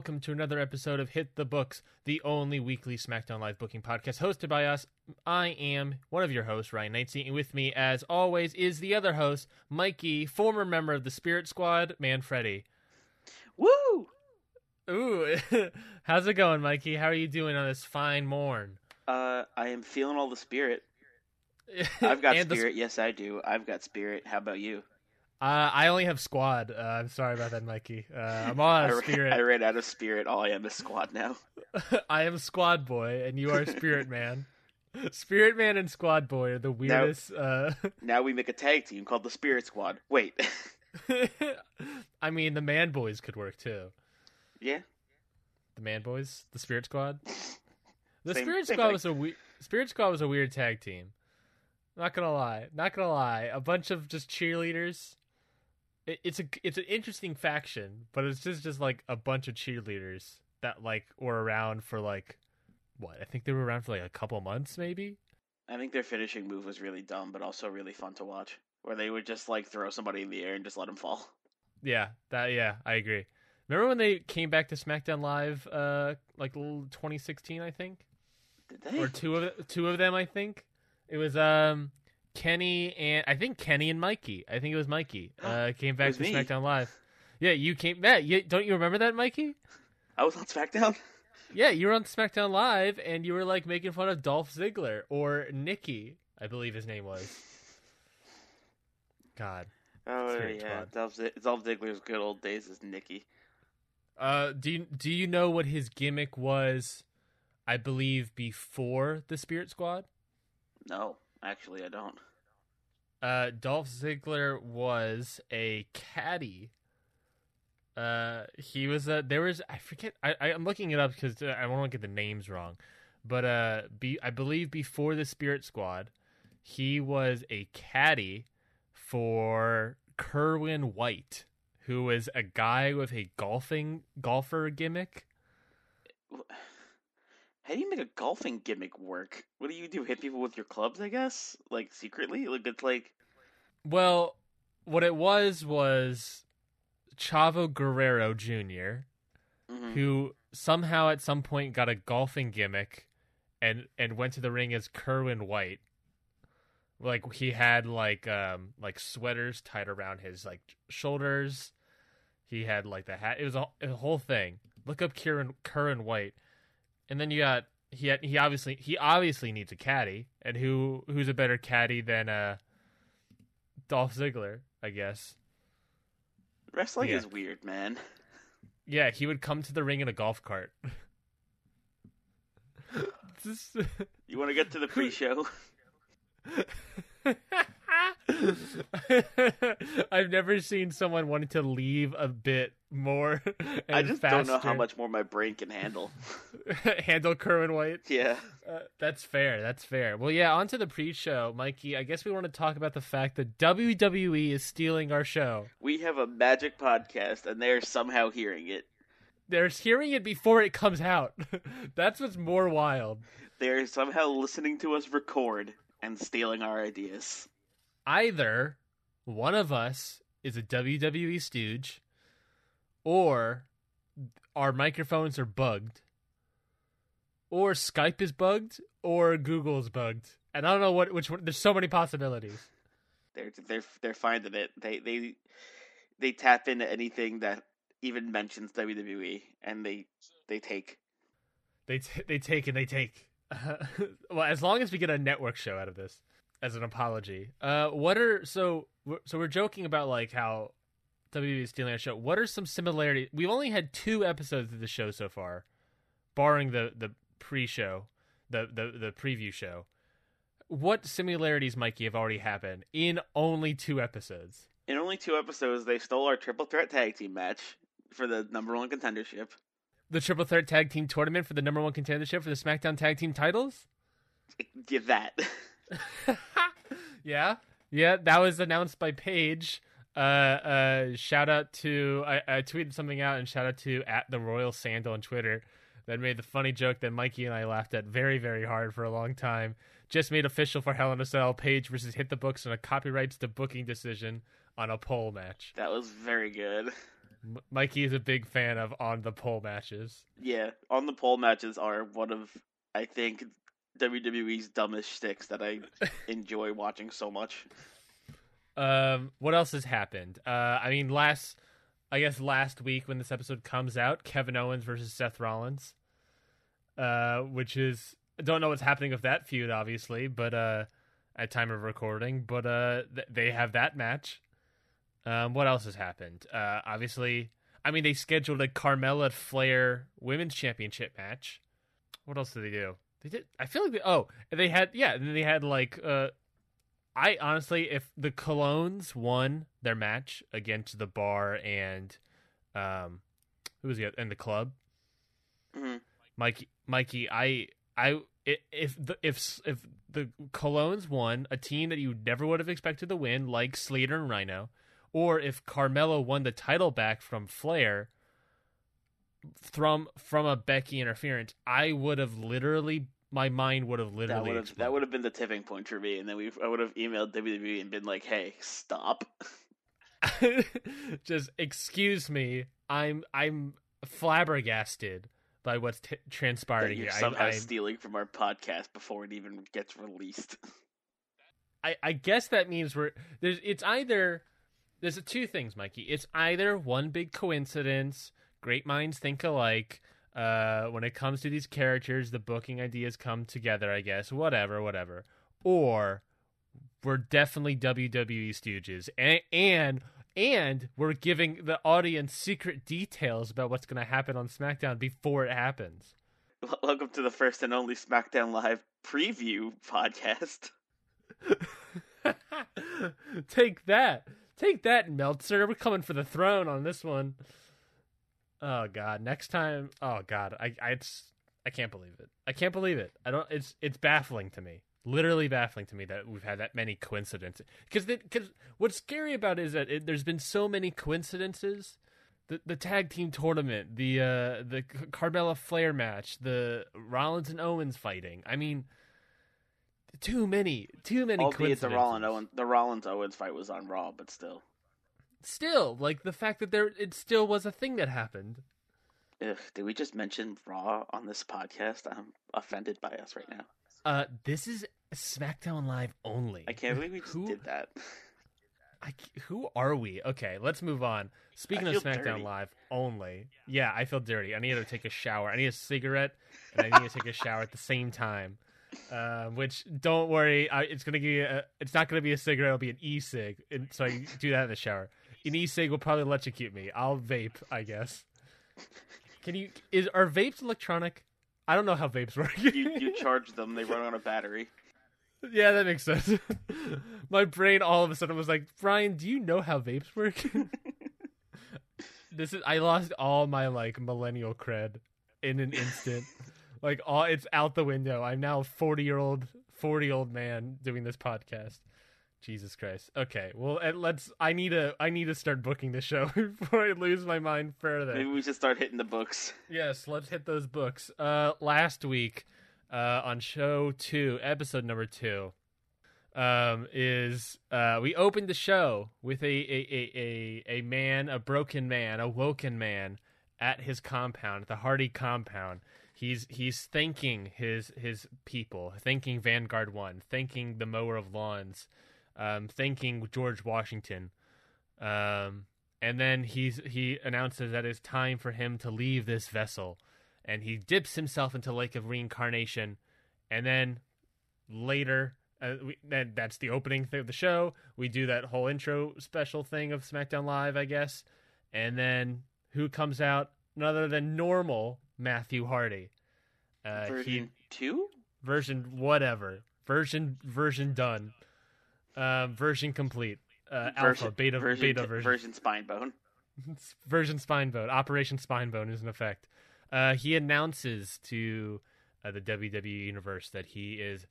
Welcome to another episode of Hit the Books, the only weekly SmackDown Live booking podcast hosted by us. I am one of your hosts, Ryan Knightsey, and with me, as always, is the other host, Mikey, former member of the Spirit Squad, Manfredi. Woo! Ooh, how's it going, Mikey? How are you doing on this fine morn? Uh, I am feeling all the spirit. I've got the spirit. Yes, I do. I've got spirit. How about you? Uh, I only have squad. Uh, I'm sorry about that, Mikey. Uh, I'm all out of spirit. I ran out of spirit. All I am is squad now. I am squad boy, and you are spirit man. Spirit man and squad boy are the weirdest. Uh, Now we make a tag team called the Spirit Squad. Wait. I mean, the man boys could work too. yeah. The man boys, the spirit squad. The Same- spirit same squad thing. was a we- spirit squad was a weird tag team. Not gonna lie, not gonna lie. A bunch of just cheerleaders. It, it's a it's an interesting faction, but it's just just like a bunch of cheerleaders that like were around for like what? I think they were around for like a couple months, maybe. I think their finishing move was really dumb, but also really fun to watch. Where they would just like throw somebody in the air and just let them fall. Yeah, that yeah, I agree. Remember when they came back to SmackDown Live, uh, like 2016, I think, Did they? or two of two of them, I think. It was um Kenny and I think Kenny and Mikey. I think it was Mikey. Uh, came back to me. SmackDown Live. Yeah, you came. Matt, you, don't you remember that, Mikey? I was on SmackDown. Yeah, you were on SmackDown Live and you were like making fun of Dolph Ziggler or Nicky, I believe his name was. God. Oh yeah, Dolph, Z- Dolph Ziggler's good old days is Nicky. Uh, do you do you know what his gimmick was? I believe before the Spirit Squad. No, actually, I don't. Uh, Dolph Ziggler was a caddy. Uh, he was a there was I forget I, I I'm looking it up because I want to get the names wrong, but uh, be I believe before the Spirit Squad, he was a caddy for Kerwin White, who was a guy with a golfing golfer gimmick. How do you make a golfing gimmick work? What do you do? Hit people with your clubs? I guess, like secretly. Like it's like Well, what it was was Chavo Guerrero Jr., mhm. who somehow at some point got a golfing gimmick and and went to the ring as Kerwin White. Like he had like um like sweaters tied around his like shoulders. He had like the hat. It was a, a whole thing. Look up Kieran Kerwin White, and then you got he had, he obviously he obviously needs a caddy, and who who's a better caddy than uh Dolph Ziggler, I guess. wrestling Yeah. is weird, man. Yeah, he would come to the ring in a golf cart. You want to get to the pre-show? I've never seen someone wanting to leave a bit more. And I just don't know how much more my brain can handle. handle Kerwin White. yeah, Uh, that's fair. That's fair. Well, yeah. On to the pre-show, Mikey. I guess we want to talk about the fact that WWE is stealing our show. we have a magic podcast, and they're somehow hearing it. They're hearing it before it comes out. that's what's more wild. They're somehow listening to us record and stealing our ideas. either one of us is a WWE stooge or our microphones are bugged or Skype is bugged or Google's bugged. And I don't know what which one there's so many possibilities. They're they're they're finding it. They they they tap into anything that even mentions WWE, and they they take. They t- they take and they take. well, as long as we get a network show out of this as an apology. Uh, what are so so we're joking about like how WWE is stealing our show. What are some similarities? We've only had two episodes of the show so far. barring the the pre-show, the the the preview show. What similarities, Mikey, have already happened in only two episodes? In only two episodes, they stole our triple threat tag team match for the number one contendership. The triple threat tag team tournament for the number one contendership for the SmackDown tag team titles. Give that. yeah, yeah, that was announced by Paige. Uh, uh, shout out to I, I tweeted something out and shout out to at the Royal Sandal on Twitter that made the funny joke that Mikey and I laughed at very very hard for a long time. Just made official for Hell in a Cell. Paige versus Hit the Books on a copyrights to booking decision on a pole match. That was very good. Mikey is a big fan of on the pole matches. Yeah, on the pole matches are one of I think WWE's dumbest sticks that I enjoy watching so much. Um, what else has happened? Uh, I mean, last, I guess last week when this episode comes out, Kevin Owens versus Seth Rollins, uh, which is I don't know what's happening with that feud, obviously, but uh, at time of recording, but uh, th- they have that match. Um, what else has happened? Uh, obviously, I mean, they scheduled a Carmella Flair Women's Championship match. What else did they do? They did. I feel like they. Oh, they had. Yeah, and then they had like. Uh, I honestly, if the Colóns won their match against the Bar and, um, who was the other, and the club, hmm Mikey, Mikey, I, I, i- if the if if the Colóns won a team that you never would have expected to win, like Slater and Rhino, or if Carmelo won the title back from Flair from from a Becky interference, I would have literally my mind would have That literally would have that would have been the tipping point for me, and then we I would have emailed WWE and been like, "Hey, stop." just excuse me. I'm I'm flabbergasted by what's t- That here. I- somehow I'm- stealing from our podcast before it even gets released. I, I guess that means we're there's it's either there's two things, Mikey. It's either one big coincidence, great minds think alike. Uh, when it comes to these characters, the booking ideas come together. I guess whatever, whatever. Or we're definitely WWE stooges, and and and we're giving the audience secret details about what's going to happen on SmackDown before it happens. Welcome to the first and only SmackDown Live preview podcast. Take that. Take that, Meltzer. We're coming for the throne on this one. Oh god, next time. Oh god, I I it's I can't believe it. I can't believe it. I don't it's it's baffling to me. Literally baffling to me that we've had that many coincidences. Cuz cuz what's scary about it is that it, there's been so many coincidences. The the tag team tournament, the uh the Carmella Flair match, the Rollins and Owens fighting. I mean, too many, too many Albeit the. Rollins Owens the Rollins Owens fight was on Raw, but still. Still like the fact that there it still was a thing that happened Ugh, did we just mention Raw on this podcast? I'm offended by us right now. uh this is smackdown live only I can't believe we just Who- did that. I, who are we okay let's move on speaking I of smackdown dirty. live only yeah i feel dirty i need to take a shower i need a cigarette and i need to take a shower at the same time uh, which don't worry I, it's gonna give you a, it's not gonna be a cigarette it'll be an e-cig and so i do that in the shower an e-cig will probably electrocute me i'll vape i guess can you is are vapes electronic i don't know how vapes work You you charge them, they run on a battery. Yeah, that makes sense. My brain all of a sudden was like, Brian, do you know how vapes work? this is I lost all my like millennial cred in an instant. like all it's out the window. I'm now a forty year old forty year old man doing this podcast. Jesus Christ. Okay, well let's I need to I need to start booking the show before I lose my mind further. Maybe we should start hitting the books. Yes, let's hit those books. Uh, last week, uh, on show two, episode number two, um, is uh, we opened the show with a a, a a a man, a broken man, a woken man at his compound, the Hardy compound. He's he's thanking his his people, thanking Vanguard One, thanking the mower of lawns, um, thanking George Washington. Um, and then he's he announces that it's time for him to leave this vessel and he dips himself into lake of reincarnation and then later uh, we, that, that's the opening thing of the show we do that whole intro special thing of smackdown live i guess and then who comes out none other than normal matthew hardy Uh, version he two. version whatever version version done. Um, version complete. Uh, alpha, version, beta, version, beta version. version spine bone. version Spinebone, Operation Spinebone is in effect. Uh, he announces to uh, the WWE universe that he is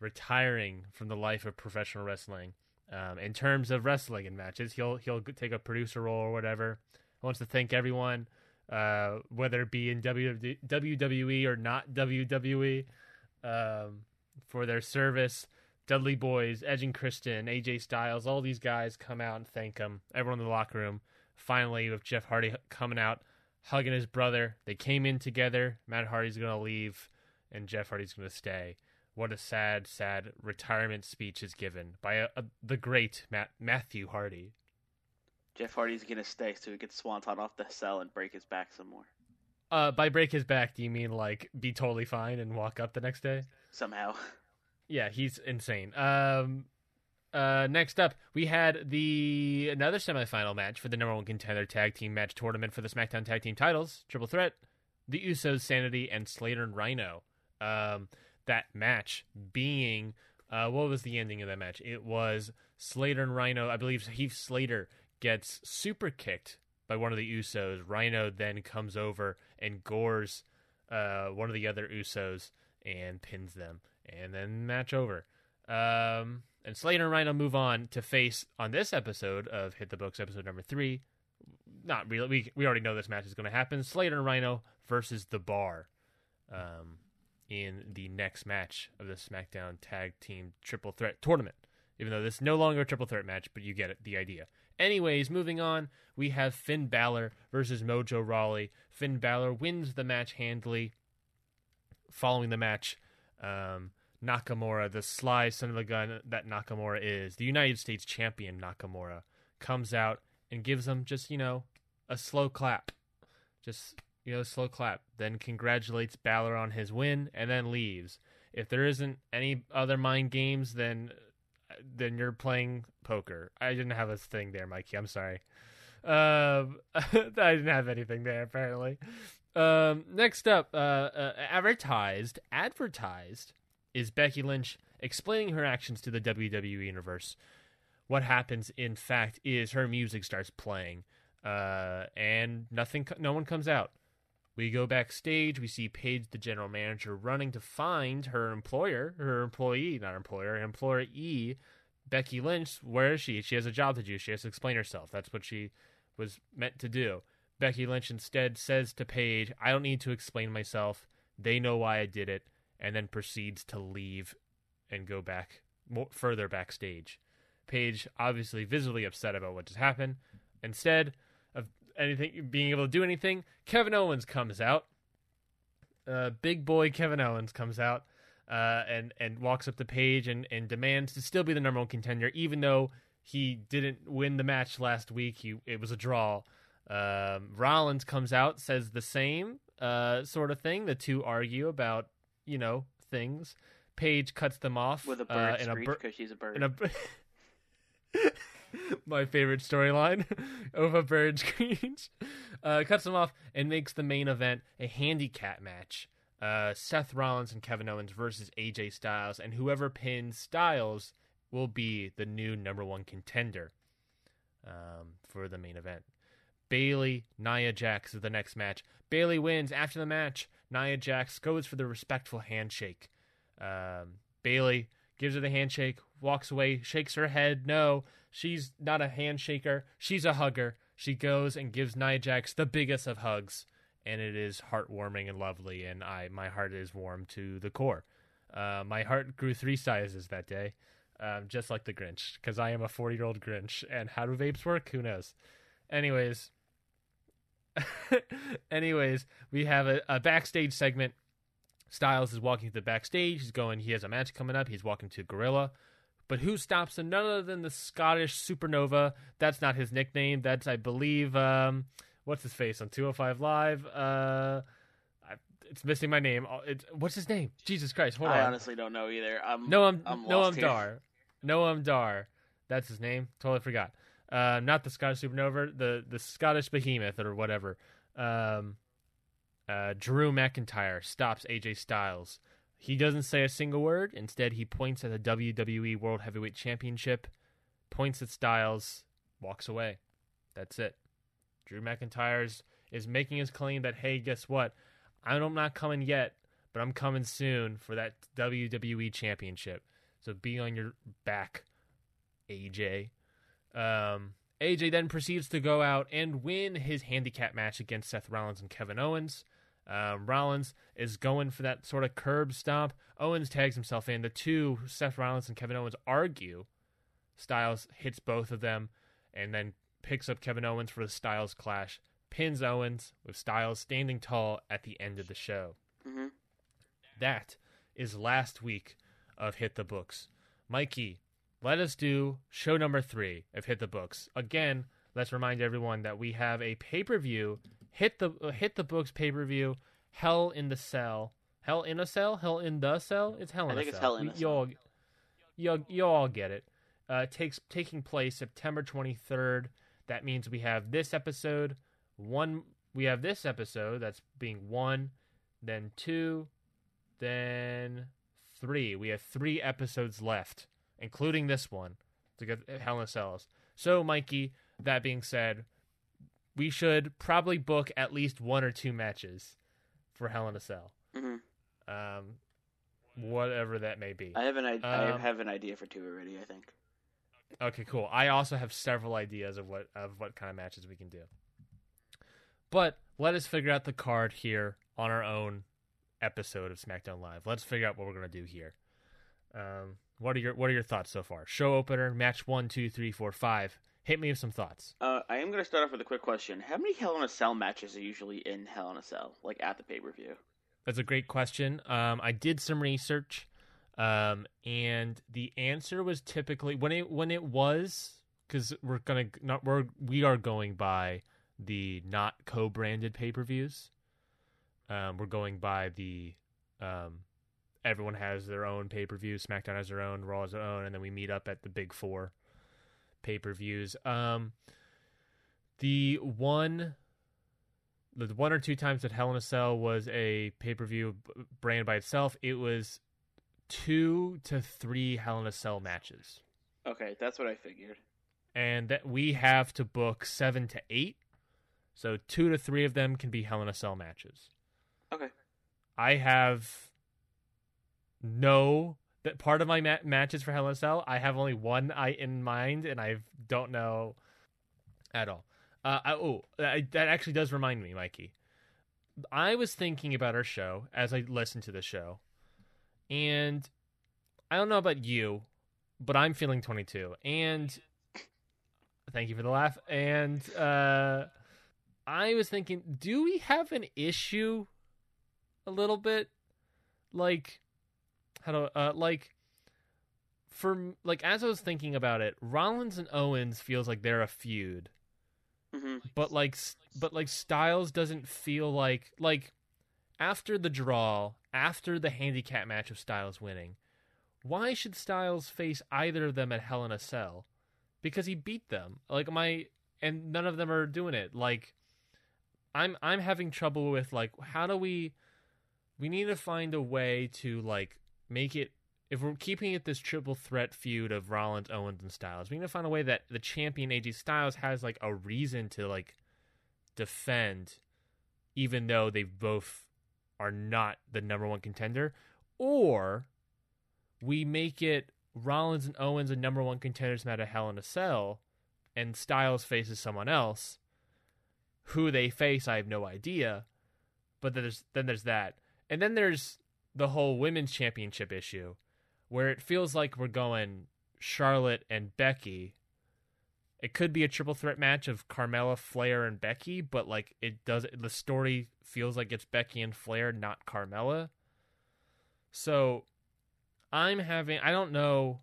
retiring from the life of professional wrestling. Um, in terms of wrestling and matches, he'll he'll take a producer role or whatever. He wants to thank everyone, uh, whether it be in WWE or not WWE, um, for their service. Dudley Boys, Edge and Christian, AJ Styles, all these guys come out and thank him. Everyone in the locker room finally with Jeff Hardy coming out, hugging his brother. They came in together. Matt Hardy's going to leave, and Jeff Hardy's going to stay. What a sad, sad retirement speech is given by a, a, the great Matt, Matthew Hardy. Jeff Hardy's gonna stay so he gets Swanton off the cell and break his back some more Uh, by break his back, do you mean like be totally fine and walk up the next day? somehow. Yeah, he's insane. Um, uh, next up, we had the another semifinal match for the number one contender tag team match tournament for the SmackDown Tag Team titles, Triple Threat, the Usos, Sanity, and Slater and Rhino. Um, that match being, uh, what was the ending of that match? It was Slater and Rhino. I believe Heath Slater gets super kicked by one of the Usos. Rhino then comes over and gores uh, one of the other Usos and pins them, and then match over. Um, and Slater and Rhino move on to face on this episode of Hit the Books, episode number three. Not really. We we already know this match is going to happen. Slater and Rhino versus the Bar, um, in the next match of the SmackDown Tag Team Triple Threat Tournament. Even though this is no longer a triple threat match, but you get it, the idea. Anyways, moving on, we have Finn Balor versus Mojo Rawley. Finn Balor wins the match handily. Following the match, um, Nakamura, the sly son of a gun that Nakamura is, the United States champion Nakamura, comes out and gives him just, you know, a slow clap. Just, you know, a slow clap. Then congratulates Balor on his win and then leaves. If there isn't any other mind games, then then you're playing poker. I didn't have a thing there, Mikey. I'm sorry. Um, I didn't have anything there apparently. Um, next up, uh, uh, advertised, advertised is Becky Lynch explaining her actions to the WWE universe. What happens, in fact, is her music starts playing, uh, and nothing, no one comes out. We go backstage. We see Paige, the general manager, running to find her employer, her employee, not employer, employee, Becky Lynch. Where is she? She has a job to do. She has to explain herself. That's what she was meant to do. Becky Lynch instead says to Paige, I don't need to explain myself. They know why I did it, and then proceeds to leave and go back more, further backstage. Paige, obviously visibly upset about what just happened. Instead of anything being able to do anything, Kevin Owens comes out. Uh, big boy Kevin Owens comes out uh, and and walks up to Paige and, and demands to still be the number one contender, even though he didn't win the match last week. He it was a draw. Um, Rollins comes out, says the same uh, sort of thing. The two argue about you know things. Paige cuts them off With a uh, bird a screech bir- because she's a bird. in a my favorite storyline of a bird screech. Uh, cuts them off and makes the main event a handicap match. Uh, Seth Rollins and Kevin Owens versus AJ Styles, and whoever pins Styles will be the new number one contender um, for the main event. Bayley, Nia Jax is the next match. Bayley wins after the match. Nia Jax goes for the respectful handshake. Um, Bayley gives her the handshake, walks away, shakes her head. No, she's not a handshaker. She's a hugger. She goes and gives Nia Jax the biggest of hugs, and it is heartwarming and lovely. And I, my heart is warm to the core. Uh, my heart grew three sizes that day, um, just like the Grinch, because I am a forty-year-old Grinch. And how do vapes work? Who knows? Anyways, anyways, we have a, a backstage segment Styles is walking to the backstage. He's going, he has a match coming up. He's walking to Gorilla. But who stops him? None other than the Scottish Supernova. That's not his nickname. That's, I believe, um, what's his face on 205 Live? Uh, I, it's missing my name. Oh, It's, what's his name? Jesus Christ. Hold I on. honestly don't know either. I'm Noam, I'm Noam here. Dar. Noam Dar. That's his name. Totally forgot. Uh, not the Scottish Supernova, the, the Scottish Behemoth or whatever. Um, Uh, Drew McIntyre stops AJ Styles. He doesn't say a single word. Instead, he points at the WWE World Heavyweight Championship, points at Styles, walks away. That's it. Drew McIntyre's is making his claim that hey, guess what? I'm not coming yet, but I'm coming soon for that WWE Championship. So be on your back, AJ. Um, AJ then proceeds to go out and win his handicap match against Seth Rollins and Kevin Owens. Um, Rollins is going for that sort of curb stomp. Owens tags himself in. The two, Seth Rollins and Kevin Owens, argue. Styles hits both of them and then picks up Kevin Owens for the Styles clash. Pins Owens with Styles standing tall at the end of the show. hmm That is last week of Hit the Books. Mikey, let us do show number three of Hit the Books. Again, let's remind everyone that we have a pay per view, Hit the uh, Hit the Books pay per view, Hell in the Cell. Hell in a Cell? Hell in the Cell? It's Hell in I a think it's Cell. Hell in a We- Cell. Y'all, y'all, you all get it. Uh, takes taking place September 23rd. That means we have this episode, one. We have this episode that's being one, then two, then three. We have three episodes left, including this one to get Hell in a Cells. So, Mikey, that being said, we should probably book at least one or two matches for Hell in a Cell. hmm Um, whatever that may be. I have an I, I Um, have an idea for two already. I think. Okay, cool. I also have several ideas of what of what kind of matches we can do. But let us figure out the card here on our own episode of SmackDown Live. Let's figure out what we're gonna do here. Um, what are your what are your thoughts so far? Show opener, match one, two, three, four, five. Hit me with some thoughts. Uh, I am going to start off with a quick question. How many Hell in a Cell matches are usually in Hell in a Cell, like at the pay per view? That's a great question. Um, I did some research, um, and the answer was typically when it when it was because we're gonna not we're we are going by the not co-branded pay-per-views. Um, we're going by the um, everyone has their own pay-per-view. SmackDown has their own, Raw has their own, and then we meet up at the big four pay-per-views. Um, the one the one or two times that Hell in a Cell was a pay per view brand by itself, it was two to three Hell in a Cell matches, Okay, that's what I figured. and that we have to book seven to eight. So two to three of them can be Hell in a Cell matches. Okay. I have no that part of my ma- matches for Hell in a Cell. I have only one I in mind, and I don't know at all. Uh, oh, that, that actually does remind me, Mikey. I was thinking about our show as I listened to the show, and I don't know about you, but I'm feeling 22, and thank you for the laugh. And uh, I was thinking, do we have an issue a little bit? Like, how do uh, like for like as I was thinking about it, Rollins and Owens feels like they're a feud hmm but like but like Styles doesn't feel like like after the draw, after the handicap match of Styles winning, why should Styles face either of them at Hell in a Cell? Because he beat them. Like my and none of them are doing it. Like I'm I'm having trouble with like how do we we need to find a way to like make it if we're keeping it this triple threat feud of Rollins, Owens, and Styles, we need to find a way that the champion AJ Styles has like a reason to like defend, even though they both are not the number one contender, or we make it Rollins and Owens a number one contenders match at Hell in a Cell, and Styles faces someone else. Who they face, I have no idea. But there's then there's that, and then there's the whole women's championship issue, where it feels like we're going Charlotte and Becky. It could be a triple threat match of Carmella, Flair, and Becky, but like it does, the story feels like it's Becky and Flair, not Carmella. So, I'm having I don't know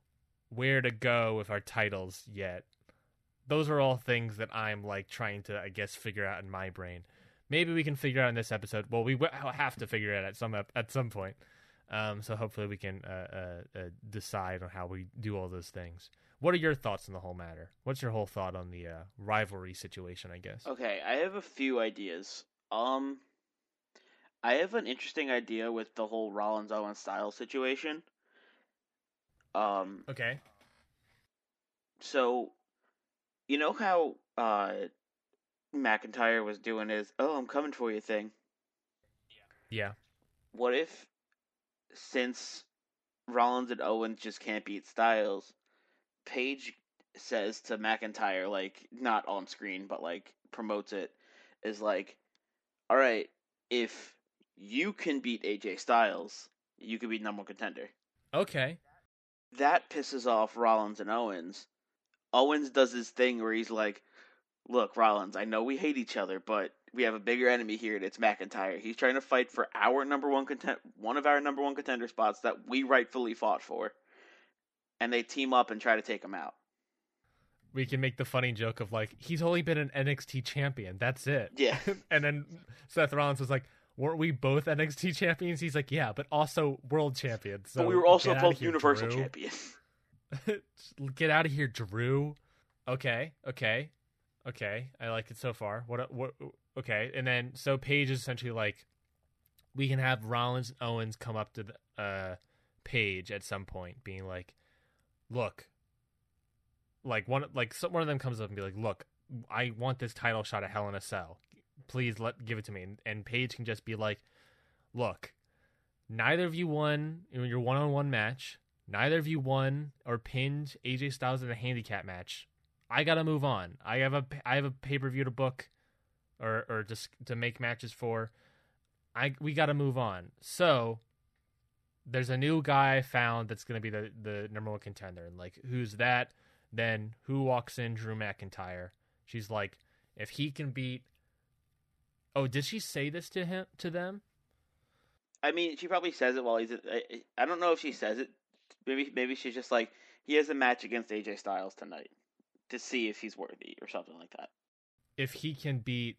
where to go with our titles yet. Those are all things that I'm like trying to, I guess, figure out in my brain. Maybe we can figure out in this episode. Well, we will have to figure it out at some at some point. Um, so hopefully we can uh, uh, uh, decide on how we do all those things. What are your thoughts on the whole matter? What's your whole thought on the uh, rivalry situation? I guess. Okay, I have a few ideas. Um, I have an interesting idea with the whole Rollins Owen style situation. Um, Okay. so you know how uh McIntyre was doing his "Oh, I'm coming for you" thing. Yeah. What if, since Rollins and Owens just can't beat Styles, Paige says to McIntyre, like not on screen, but like promotes it, is like, "All right, if you can beat AJ Styles, you could be number one contender." Okay. that pisses off Rollins and Owens. Owens does his thing where he's like, "Look, Rollins, I know we hate each other, but we have a bigger enemy here, and it's McIntyre. He's trying to fight for our number one content, one of our number one contender spots that we rightfully fought for." And they team up and try to take him out. We can make the funny joke of like he's only been an NXT champion. That's it. Yeah. and then Seth Rollins was like, "Weren't we both NXT champions?" He's like, "Yeah, but also world champions." So but we were also both here, Universal Drew. champions. Get out of here, Drew. Okay, okay, okay. I like it so far. What? What? Okay, and then so Paige is essentially like, we can have Rollins and Owens come up to the uh, Paige at some point, being like, "Look." Like one, like some, one of them comes up and be like, "Look, I want this title shot at Hell in a Cell. Please let give it to me." And, and Paige can just be like, "Look, neither of you won in your one-on-one match. Neither of you won or pinned AJ Styles in a handicap match. I gotta move on. I have a I have a pay per view to book, or or just to make matches for. I we gotta move on. So there's a new guy I found that's gonna be the the number one contender. And like, who's that? Then who walks in? Drew McIntyre. She's like, if he can beat. Oh, did she say this to him to them? I mean, she probably says it while he's. I, I don't know if she says it. Maybe maybe she's just like he has a match against AJ Styles tonight to see if he's worthy or something like that. if he can beat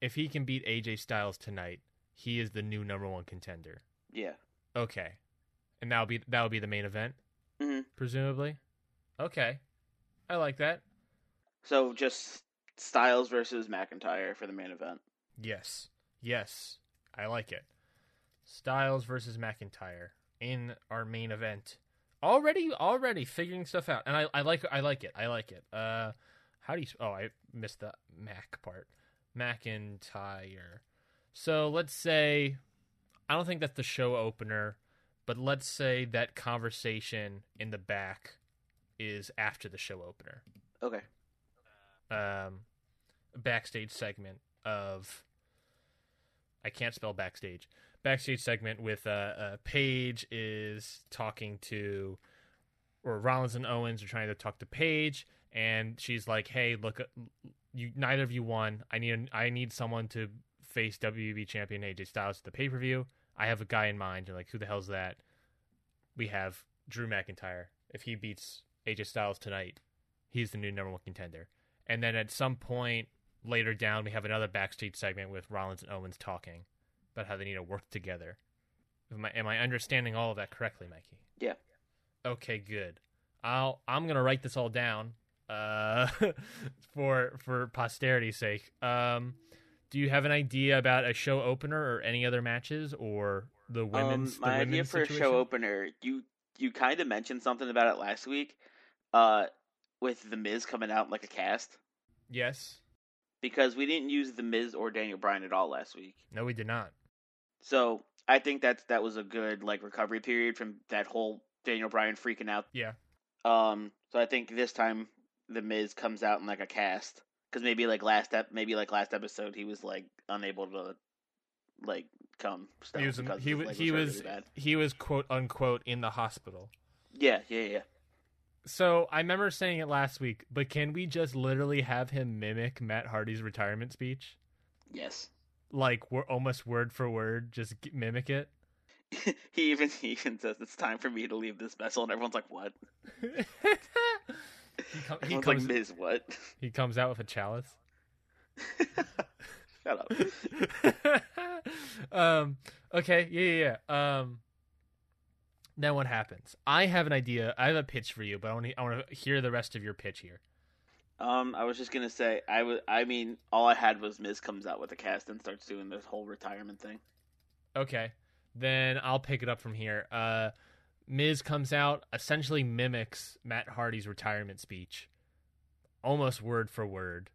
if he can beat AJ Styles tonight, he is the new number one contender. Yeah. Okay, and that'll be that'll be the main event, hmm presumably. Okay, I like that. So just Styles versus McIntyre for the main event. Yes, yes, I like it. Styles versus McIntyre in our main event. Already, already figuring stuff out, and I, I like, I like it, I like it. Uh, how do you? Oh, I missed the Mac part. McIntyre. So let's say, I don't think that's the show opener, but let's say that conversation in the back is after the show opener Okay. um, backstage segment of I can't spell backstage. Backstage segment with uh, uh Paige is talking to or Rollins and Owens are trying to talk to Paige and she's like, "Hey, look uh, you neither of you won. I need I need someone to face WWE champion AJ Styles at the pay-per-view. I have a guy in mind." You're like, "Who the hell's that?" We have Drew McIntyre. If he beats AJ Styles tonight, he's the new number one contender. And then at some point later down, we have another backstage segment with Rollins and Owens talking about how they need to work together. Am I, am I understanding all of that correctly, Mikey? Yeah. Okay, good. I'll I'm gonna write this all down uh, for for posterity's sake. Um, do you have an idea about a show opener or any other matches or the women's? um, my the idea women's for a show opener. You you kind of mentioned something about it last week, uh, with the Miz coming out like a cast Yes. because we didn't use the Miz or Daniel Bryan at all last week. No, we did not. So I think that's that was a good like recovery period from that whole Daniel Bryan freaking out. Yeah. Um, so I think this time the Miz comes out in like a cast because maybe like last ep- maybe like last episode he was like unable to like come. He was because he his was he was really he was quote unquote in the hospital. Yeah, yeah, yeah. So I remember saying it last week, but can we just literally have him mimic Matt Hardy's retirement speech? Yes. Like we're almost word for word, just mimic it. he even he even says it's time for me to leave this vessel, and everyone's like, "What?" he, com- he comes like, "Miz, what?" he comes out with a chalice. Shut up. um. Okay. Yeah. Yeah. yeah. Um. Then what happens? I have an idea. I have a pitch for you, but I want to. I want to hear the rest of your pitch here. Um, I was just gonna say, I was. I mean, all I had was Miz comes out with a cast and starts doing this whole retirement thing. Okay. Then I'll pick it up from here. Uh Miz comes out, essentially mimics Matt Hardy's retirement speech. Almost word for word.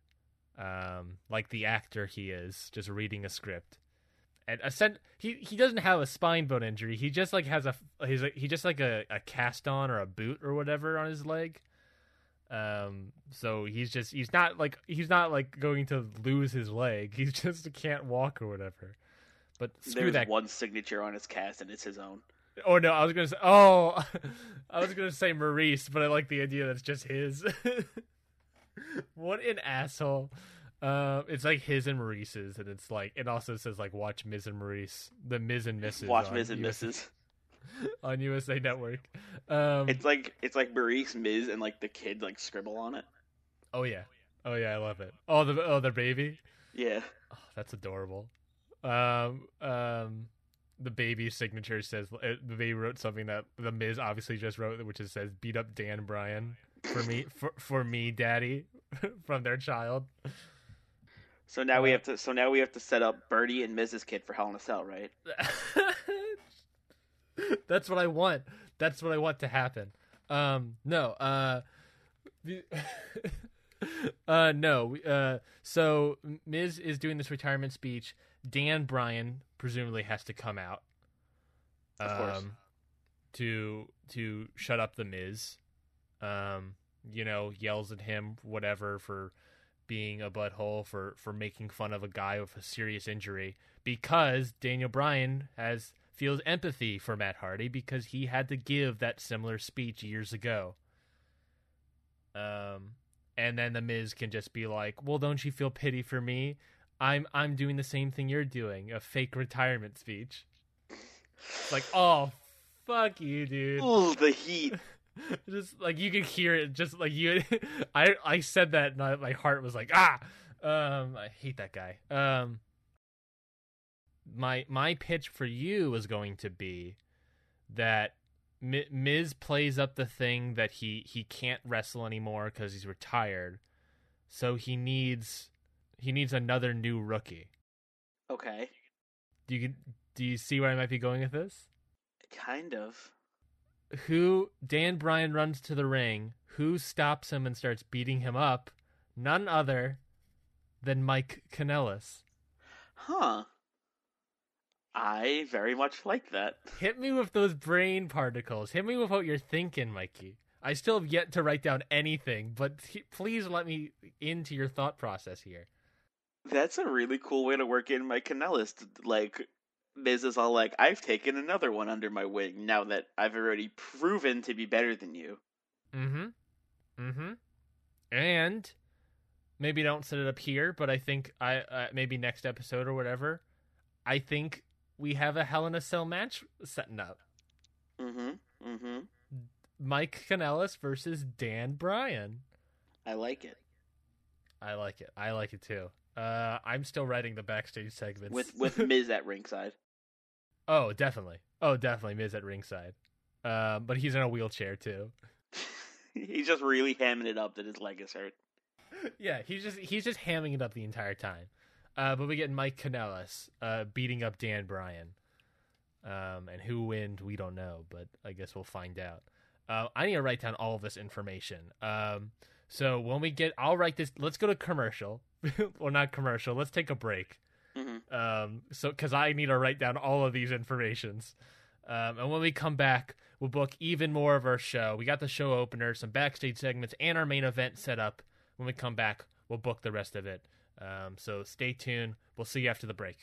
Um, like the actor he is, just reading a script. And ascent, he he doesn't have a spine bone injury. He just like has a he's like, he just like a, a cast on or a boot or whatever on his leg. Um, so he's just he's not like he's not like going to lose his leg. He just can't walk or whatever. But screw There's that. one signature on his cast, and it's his own. Oh no, I was gonna say. Oh, I was gonna say Maryse, but I like the idea that's just his. what an asshole! Uh, it's like his and Maryse's, and it's like it also says like watch Miz and Maryse, the Miz and Mrs. Watch Miz and Mrs. on USA Network. Um, It's like it's like Maryse, Miz, and like the kid like scribble on it. oh yeah, oh yeah, I love it. Oh the oh the baby. Yeah. Oh, that's adorable. Um, um, the baby signature says uh, the baby wrote something that the Miz obviously just wrote, which is says "beat up Dan Bryan for me for for me, Daddy," from their child. So now we have to. So now we have to set up Birdie and Mrs. Kid for Hell in a Cell, right? That's what I want. That's what I want to happen. Um, no, uh, the- uh, no. Uh, so Miz is doing this retirement speech. Dan Bryan presumably has to come out. Of course. Um, to to shut up the Miz. Um, you know, yells at him, whatever, for being a butthole, for for making fun of a guy with a serious injury, because Daniel Bryan has feels empathy for Matt Hardy because he had to give that similar speech years ago. Um, and then the Miz can just be like, "Well, don't you feel pity for me? I'm I'm doing the same thing you're doing, a fake retirement speech." It's like, oh, fuck you, dude. Ooh, the heat. just like you could hear it, just like you. I I said that, and I, my heart was like, ah. Um, I hate that guy. Um, my my pitch for you is going to be that Mi- Miz plays up the thing that he he can't wrestle anymore because he's retired, so he needs he needs another new rookie. Okay. Do you do you see where I might be going with this? Kind of. who Dan Bryan runs to the ring, who stops him and starts beating him up? None other than Mike Kanellis. Huh. I very much like that. Hit me with those brain particles. Hit me with what you're thinking, Mikey. I still have yet to write down anything, but please let me into your thought process here. That's a really cool way to work in Mike Kanellis. Like, Miz is all like, I've taken another one under my wing now that I've already proven to be better than you. Mm-hmm. Mm-hmm. And maybe don't set it up here, but I think I uh, maybe next episode or whatever. I think we have a Hell in a Cell match setting up. Mm-hmm. Mm-hmm. Mike Kanellis versus Dan Bryan. I like it. I like it. I like it too. Uh, I'm still writing the backstage segments With with Miz at ringside. oh, definitely. Oh, definitely. Miz at ringside. Um, but he's in a wheelchair too. He's just really hamming it up that his leg is hurt. yeah, he's just he's just hamming it up the entire time. Uh, but we get Mike Kanellis uh, beating up Dan Bryan. Um, and who wins, we don't know, but I guess we'll find out. Uh, I need to write down all of this information. Um, so when we get, I'll write this. Let's go to commercial, or not commercial. Let's take a break. Mhm. Um, so because I need to write down all of these informations. Um, and when we come back, we'll book even more of our show. We got the show opener, some backstage segments, and our main event set up. When we come back, we'll book the rest of it. Um, so stay tuned. We'll see you after the break.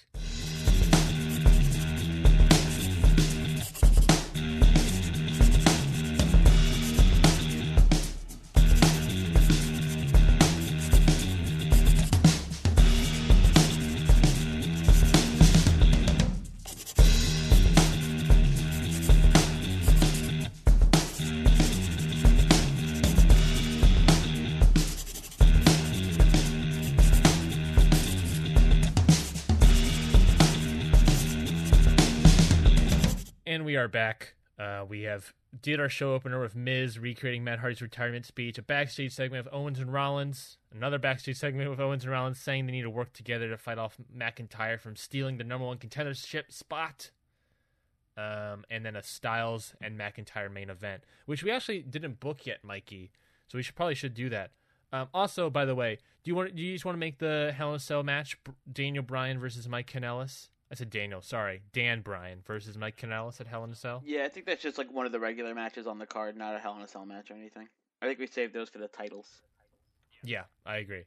We are back. Uh, we have did our show opener with Miz recreating Matt Hardy's retirement speech, a backstage segment with Owens and Rollins, another backstage segment with Owens and Rollins saying they need to work together to fight off McIntyre from stealing the number one contendership spot. Um, and then a Styles and McIntyre main event, which we actually didn't book yet, Mikey. So we should probably should do that. Um, also, by the way, do you want do you just want to make the Hell in a Cell match Daniel Bryan versus Mike Kanellis? I said Daniel, sorry, Dan Bryan versus Mike Kanellis at Hell in a Cell. Yeah, I think that's just like one of the regular matches on the card, not a Hell in a Cell match or anything. I think we saved those for the titles. Yeah, I agree.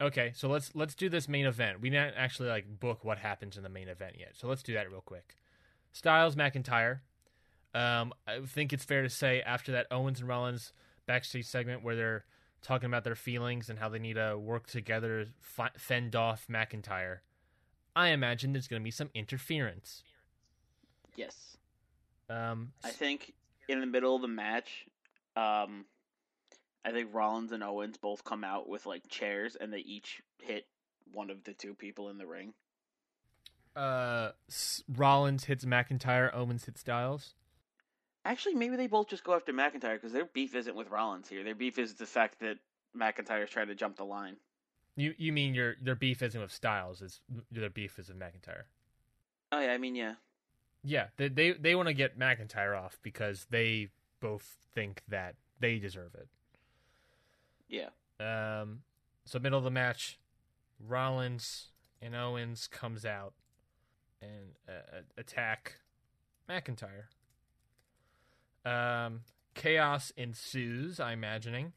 Okay, so let's let's do this main event. We didn't actually like book what happens in the main event yet, so let's do that real quick. Styles McIntyre. Um, I think it's fair to say after that Owens and Rollins backstage segment where they're talking about their feelings and how they need to work together to fend off McIntyre. I imagine there's going to be some interference. Yes. Um, I think in the middle of the match, um, I think Rollins and Owens both come out with like chairs and they each hit one of the two people in the ring. uh, S- Rollins hits McIntyre, Owens hits Styles. Actually, maybe they both just go after McIntyre because their beef isn't with Rollins here. Their beef is the fact that McIntyre's trying to jump the line. You you mean your their beef isn't with Styles? Is their beef is with McIntyre? Oh yeah, I mean yeah. Yeah, they they, they want to get McIntyre off because they both think that they deserve it. Yeah. Um, so middle of the match, Rollins and Owens comes out and uh, attack McIntyre. Um, chaos ensues. I'm imagining.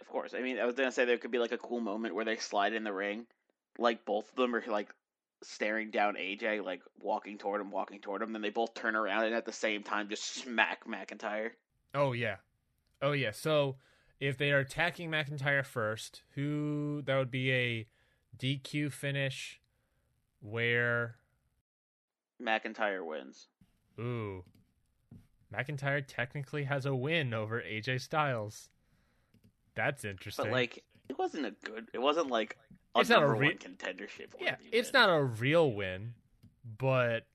Of course. I mean, I was gonna say there could be like a cool moment where they slide in the ring, like both of them are like staring down AJ, like walking toward him, walking toward him. Then they both turn around and at the same time just smack McIntyre. Oh yeah, oh yeah. So if they are attacking McIntyre first, who that would be a DQ finish, where McIntyre wins. ooh, McIntyre technically has a win over AJ Styles. That's interesting. But like, it wasn't a good. It wasn't like a It's not a re- contendership. yeah, it's not a real win, but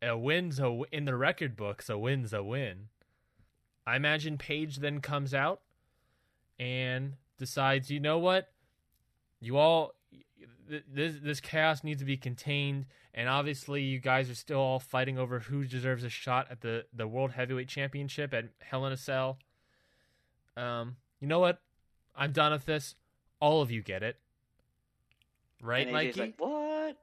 a win's a in the record books. A win's a win. I imagine Paige then comes out and decides, you know what, you all, this this chaos needs to be contained, and obviously you guys are still all fighting over who deserves a shot at the the World Heavyweight Championship at Hell in a Cell. Um, you know what? I'm done with this. All of you get it, right, And AJ's Mikey? like, what?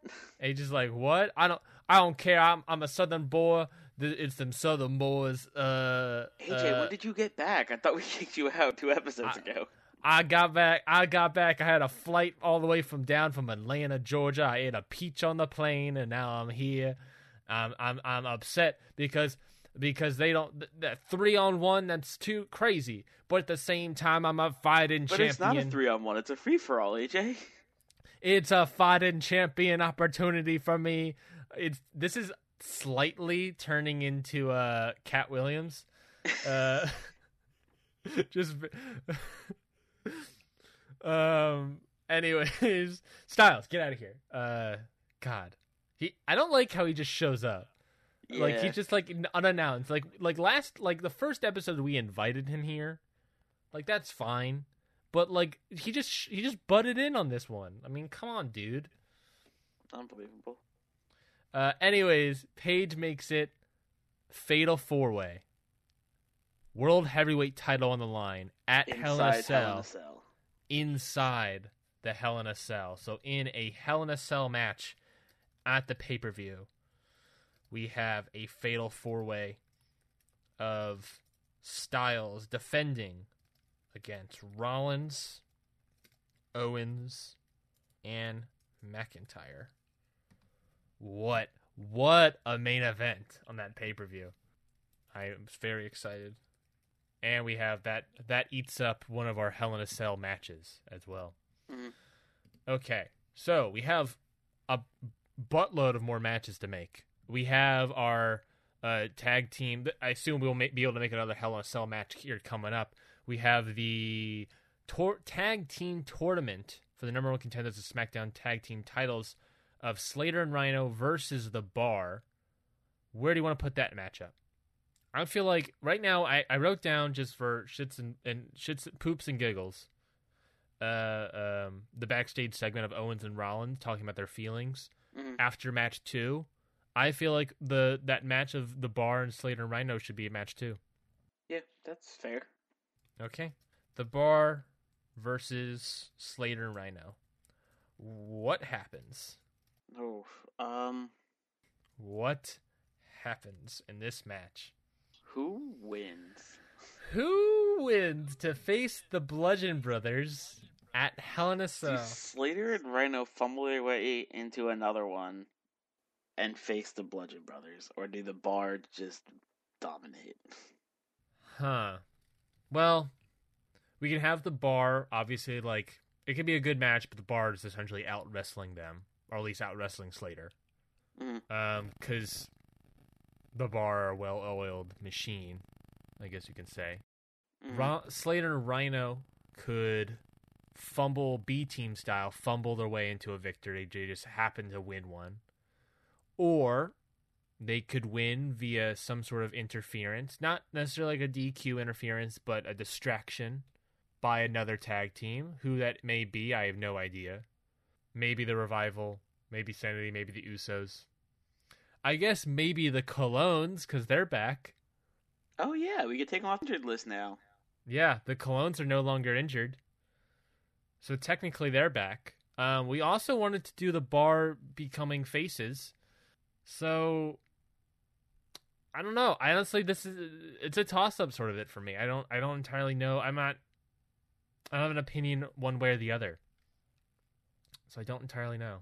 Just like, what? I don't, I don't care. I'm, I'm a Southern boy. It's them Southern boys. Uh, AJ, uh, when did you get back? I thought we kicked you out two episodes I- ago. I got back. I got back. I had a flight all the way from down from Atlanta, Georgia. I ate a peach on the plane, and now I'm here. I'm, I'm, I'm upset because because they don't that three on one. That's too crazy. But at the same time, I'm a fighting But champion. it's not a three on one. It's a free for all, AJ. it's a fighting champion opportunity for me. It's this is slightly turning into uh Katt Williams. Uh just um anyways, Styles, get out of here. Uh god. He I don't like how he just shows up. Like Yeah. he's just like unannounced. Like like last like the first episode we invited him here. Like that's fine. But like he just he just butted in on this one. I mean, come on, dude. Unbelievable. Uh anyways, Paige makes it fatal four way. World heavyweight title on the line at Hell in a Inside Hell in a Cell Cell. inside the Hell in a Cell. So in a Hell in a Cell match at the pay per view, we have a fatal four way of Styles defending against Rollins, Owens, and McIntyre. What what a main event on that pay per view. I am very excited. And we have that that eats up one of our Hell in a Cell matches as well. Mhm. Okay, so we have a buttload of more matches to make. We have our uh, tag team. I assume we'll be able to make another Hell in a Cell match here coming up. We have the tor- tag team tournament for the number one contenders of SmackDown tag team titles of Slater and Rhino versus the Bar. Where do you want to put that matchup? I feel like right now I, I wrote down just for shits and, and shits poops and giggles. Uh, um, the backstage segment of Owens and Rollins talking about their feelings Mhm. after match two. I feel like the that match of the Bar and Slater and Rhino should be a match too. Yeah, that's fair. Okay, the Bar versus Slater and Rhino. What happens? Oh, um, What happens in this match? who wins? Who wins to face the Bludgeon Brothers at Hell in a Cell? Slater and Rhino fumble their way into another one and face the Bludgeon Brothers, or do the Bar just dominate? Huh. Well, we can have the bar, obviously, like, it could be a good match, but the bar is essentially out wrestling them, or at least out wrestling Slater. Mhm. Um, because the bar are a well oiled machine, I guess you can say. Mhm. Ro- Slater and Rhino could fumble B team style, fumble their way into a victory. They just happen to win one. Or they could win via some sort of interference, not necessarily like a DQ interference, but a distraction by another tag team. Who that may be, I have no idea. Maybe the Revival, maybe Sanity, maybe the Usos. I guess maybe the Colóns, because they're back. Oh yeah, we could take them off the injured list now. Yeah, the Colóns are no longer injured. So technically they're back. Um, we also wanted to do the bar becoming faces. So I don't know. I honestly this is it's a toss up sort of it for me. I don't I don't entirely know. I'm not I don't have an opinion one way or the other. So I don't entirely know.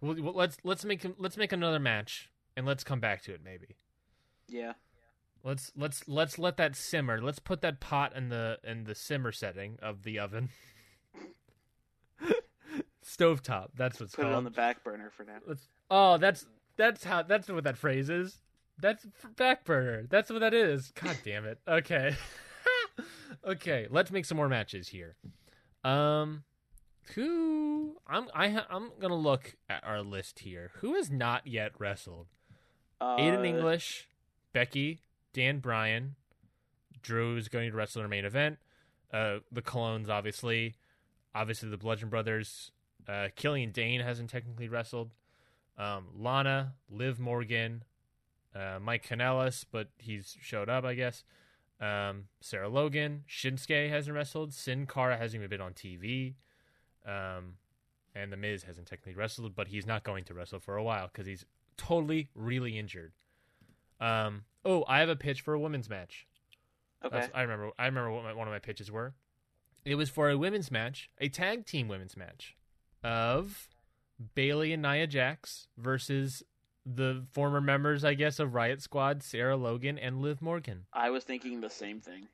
Well, let's let's make let's make another match and let's come back to it maybe. Yeah. Let's let's let's let that simmer. Let's put that pot in the in the simmer setting of the oven. Stovetop. That's what's Put called. Put it on the back burner for now. Let's. Oh, that's that's how that's what that phrase is. That's f- back burner. That's what that is. God damn it. Okay. okay. Let's make some more matches here. Um, who I'm I ha- I'm gonna look at our list here. Who has not yet wrestled? Uh, Aiden English, Becky, Dan Bryan, Drew is going to wrestle in our main event. Uh, the Colóns, obviously, obviously the Bludgeon Brothers. Uh, Killian Dain hasn't technically wrestled. Um, Lana, Liv Morgan, uh, Mike Kanellis, but he's showed up, I guess. Um, Sarah Logan, Shinsuke hasn't wrestled. Sin Cara hasn't even been on TV. Um, and The Miz hasn't technically wrestled, but he's not going to wrestle for a while because he's totally really injured. Um, oh, I have a pitch for a women's match. Okay. That's, I remember. I remember what my, one of my pitches were. It was for a women's match, a tag team women's match, of Bayley and Nia Jax versus the former members, I guess, of Riot Squad, Sarah Logan and Liv Morgan. I was thinking the same thing.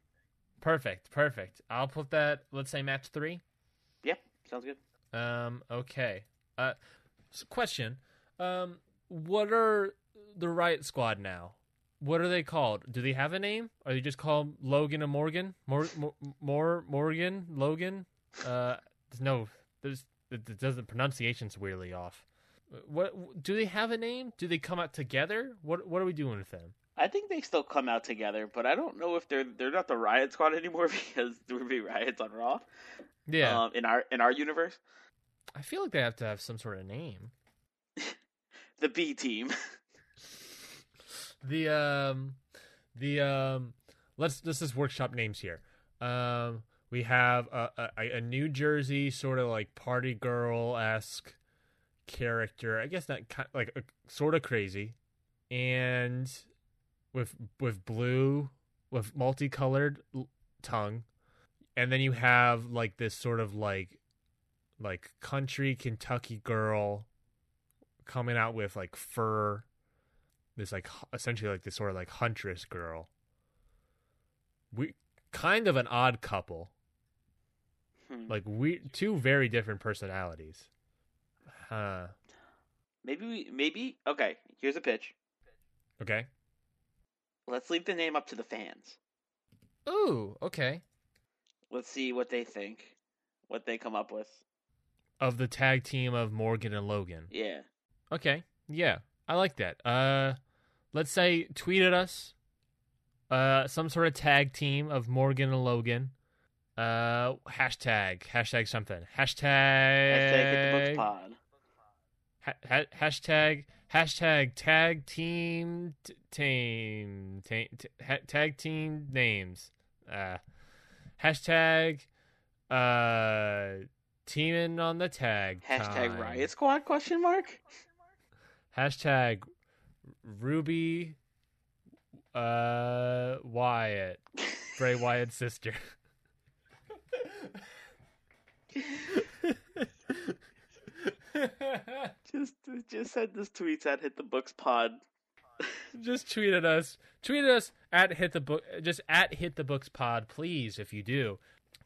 Perfect, perfect. I'll put that. Let's say match three. Yep, sounds good. Um. Okay. Uh. So question. Um. What are the Riot Squad now? What are they called? Do they have a name? Are they just called Logan and Morgan? More, more, more Morgan, Logan. Uh. No. There's. It it doesn't. Pronunciation's weirdly off. What do they have a name? Do they come out together? What What are we doing with them? I think they still come out together, but I don't know if they're they're not the Riot Squad anymore because there would be riots on Raw. Yeah. Um, in our in our universe, I feel like they have to have some sort of name. the B team. the um the um let's let's just workshop names here um we have a, a, a new jersey sort of like party girl esque character i guess not like uh, a, sort of crazy and with with blue with multicolored tongue and then you have like this sort of like like country kentucky girl coming out with like fur this like essentially like this sort of like huntress girl. We kind of an odd couple. Hmm. Like we two very different personalities. Huh. Maybe we maybe okay. Here's a pitch. Okay. Let's leave the name up to the fans. Ooh, okay. Let's see what they think, what they come up with. Of the tag team of Morgan and Logan. Yeah. Okay. Yeah. I like that. Uh let's say tweet at us Uh, some sort of tag team of Morgan and Logan. Uh, hashtag hashtag something. Hashtag. Hashtag pod. Ha- ha- hashtag hashtag tag team t- team t- ha- tag team names. Uh, hashtag uh teaming on the tag. Hashtag time. riot squad question mark. Hashtag Ruby uh Wyatt. Bray Wyatt's sister. just just send this tweets at hit the books pod. just tweet at us. Tweet at us at hit the book. Just at hit the books pod, please. If you do,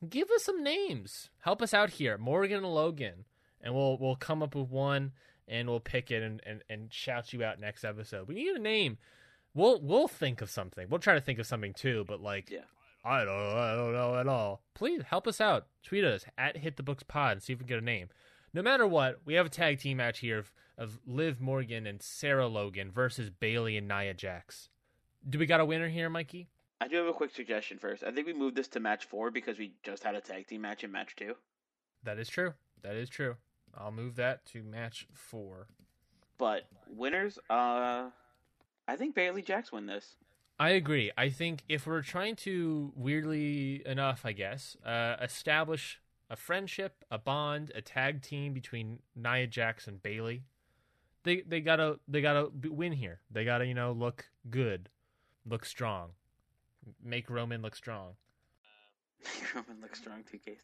give us some names. Help us out here, Morgan and Logan, and we'll we'll come up with one and we'll pick it and, and, and shout you out next episode. We need a name. We'll we'll think of something. We'll try to think of something too. But like, Yeah. I don't know, I don't know at all. Please help us out. Tweet us at hit the books pod and see if we can get a name. No matter what, we have a tag team match here of, of Liv Morgan and Sarah Logan versus Bayley and Nia Jax. Do we got a winner here, Mikey? I do have a quick suggestion first. I think we moved this to match four because we just had a tag team match in match two. That is true. That is true. I'll move that to match four. But winners, uh, I think Bayley Jax win this. I agree. I think if we're trying to, weirdly enough, I guess, uh, establish a friendship, a bond, a tag team between Nia Jax and Bayley, they they gotta they gotta win here. They gotta you know look good, look strong, make Roman look strong. Make Roman looks strong. TK.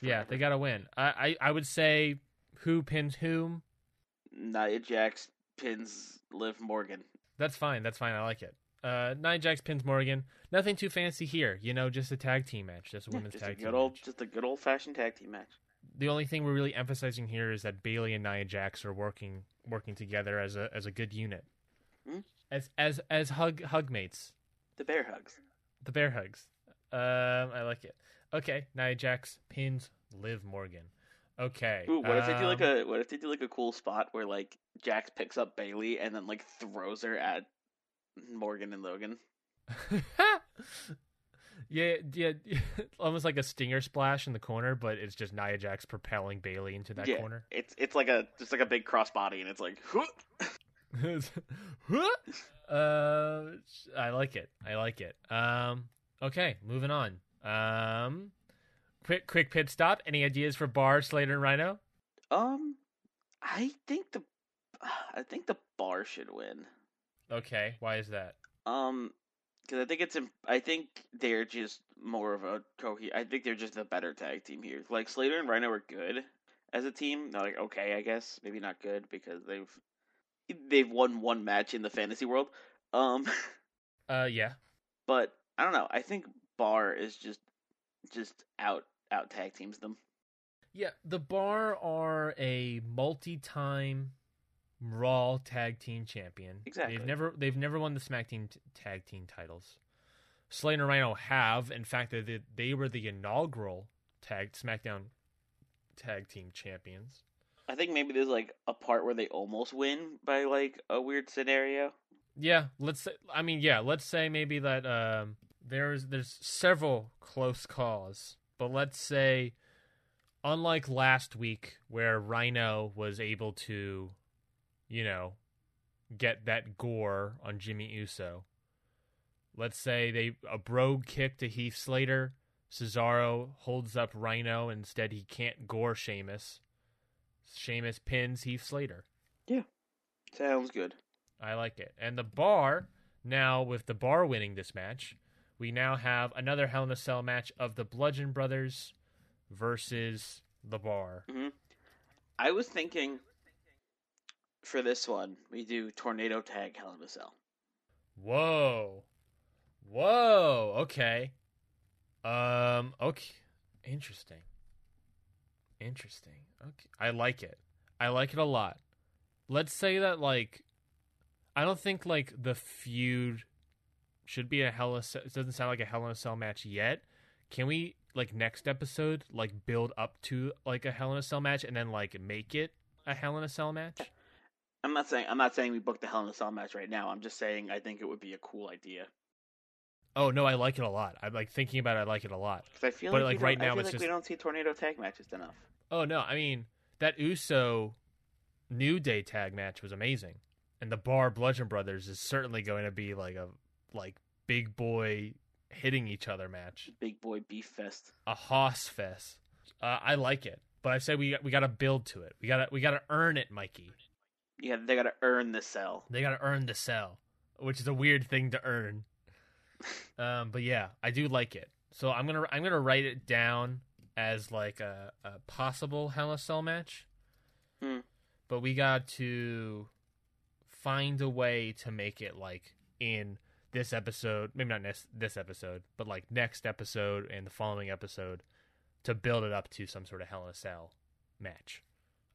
Yeah, they gotta win. I, I I would say who pins whom. Nia Jax pins Liv Morgan. That's fine. That's fine. I like it. Uh, Nia Jax pins Morgan. Nothing too fancy here. You know, just a tag team match, just a women's just a tag team good old, match. just a good old fashioned tag team match. the only thing we're really emphasizing here is that Bayley and Nia Jax are working working together as a as a good unit, Hmm? as as as hug hug mates, The bear hugs. the bear hugs. Um, I like it. Okay, Nia Jax pins Liv Morgan. Okay. Ooh, what if they do like um, a what if they do like a cool spot where like Jax picks up Bayley and then like throws her at Morgan and Logan? yeah, yeah, almost like a stinger splash in the corner, but it's just Nia Jax propelling Bayley into that yeah, corner. it's it's like a just like a big crossbody and it's like uh, I like it. I like it. Um, okay, moving on. Um, quick, quick pit stop. Any ideas for Bar, Slater, and Rhino? um I think the I think the bar should win. Okay, why is that? Um, because I think it's imp- I think they're just more of a cohe. I think they're just a better tag team here. Like Slater and Rhino are good as a team. They're like okay, I guess maybe not good because they've they've won one match in the fantasy world. Um, Uh, yeah. but I don't know. I think Bar is just just out out tag teams them. Yeah, the Bar are a multi-time Raw Tag Team Champion. Exactly. They've never they've never won the Smack Team t- Tag Team titles. Slater and Rhino have. In fact, they they- they were the inaugural Tag SmackDown Tag Team Champions. I think maybe there's like a part where they almost win by like a weird scenario. Yeah, let's say. I mean, yeah, let's say maybe that um, there's there's several close calls, but let's say, unlike last week where Rhino was able to, you know, get that gore on Jimmy Uso. Let's say they a brogue kick to Heath Slater. Cesaro holds up Rhino. Instead, he can't gore Sheamus. Sheamus pins Heath Slater. Yeah, sounds good. I like it. And the bar, now with the bar winning this match, we now have another Hell in a Cell match of the Bludgeon Brothers versus the bar. Mm-hmm. I was thinking for this one we do tornado tag Hell in a Cell. Whoa. Whoa. Okay. Um, okay. Interesting. Interesting. Okay. I like it. I like it a lot. Let's say that like I don't think like the feud should be a hell in a Cell- it doesn't sound like a hell in a cell match yet. Can we like next episode like build up to like a hell in a cell match and then like make it a hell in a cell match? I'm not saying I'm not saying we booked the Hell in a Cell match right now. I'm just saying I think it would be a cool idea. Oh no, I like it a lot. I'm like thinking about it. I like it a lot. Because I feel But, like, like, right now feel it's like just- we don't see tornado tag matches enough. Oh no, I mean that Uso New Day tag match was amazing, and the Bar Bludgeon Brothers is certainly going to be like a like big boy hitting each other match, Big boy beef fest. a hoss fest. Uh, I like it, but I said we we got to build to it. We got to we got to earn it, Mikey. Yeah, they gotta earn the cell. They got to earn the sell, which is a weird thing to earn. Um, but yeah, I do like it. So I'm gonna I'm gonna write it down as like a, a possible Hell in a Cell match. Hmm. But we got to find a way to make it like in this episode, maybe not this this episode, but like next episode and the following episode to build it up to some sort of Hell in a Cell match.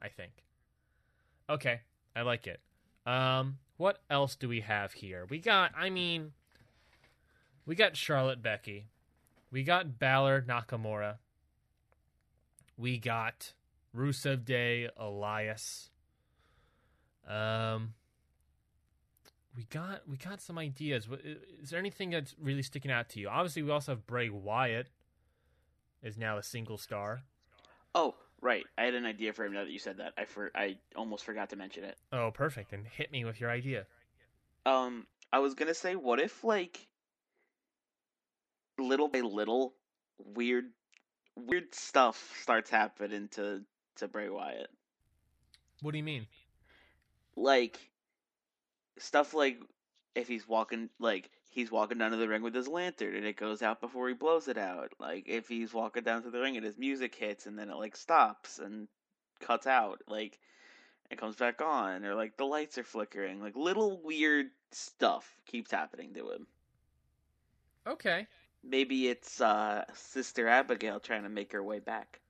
I think. Okay, I like it. Um, what else do we have here? We got, I mean, we got Charlotte Becky, we got Balor Nakamura, we got Rusev Day Elias. Um, we got we got some ideas. Is there anything that's really sticking out to you? Obviously, we also have Bray Wyatt is now a single star. Oh, right. I had an idea for him now that you said that. I for I almost forgot to mention it. Oh, perfect! And hit me with your idea. Um, I was gonna say, what if like little by little, weird, weird stuff starts happening to to Bray Wyatt, What do you mean? like stuff like if he's walking, like he's walking down to the ring with his lantern and it goes out before he blows it out. Like if he's walking down to the ring and his music hits and then it like stops and cuts out, like it comes back on, or like the lights are flickering, like little weird stuff keeps happening to him. Okay. Maybe it's uh, Sister Abigail trying to make her way back.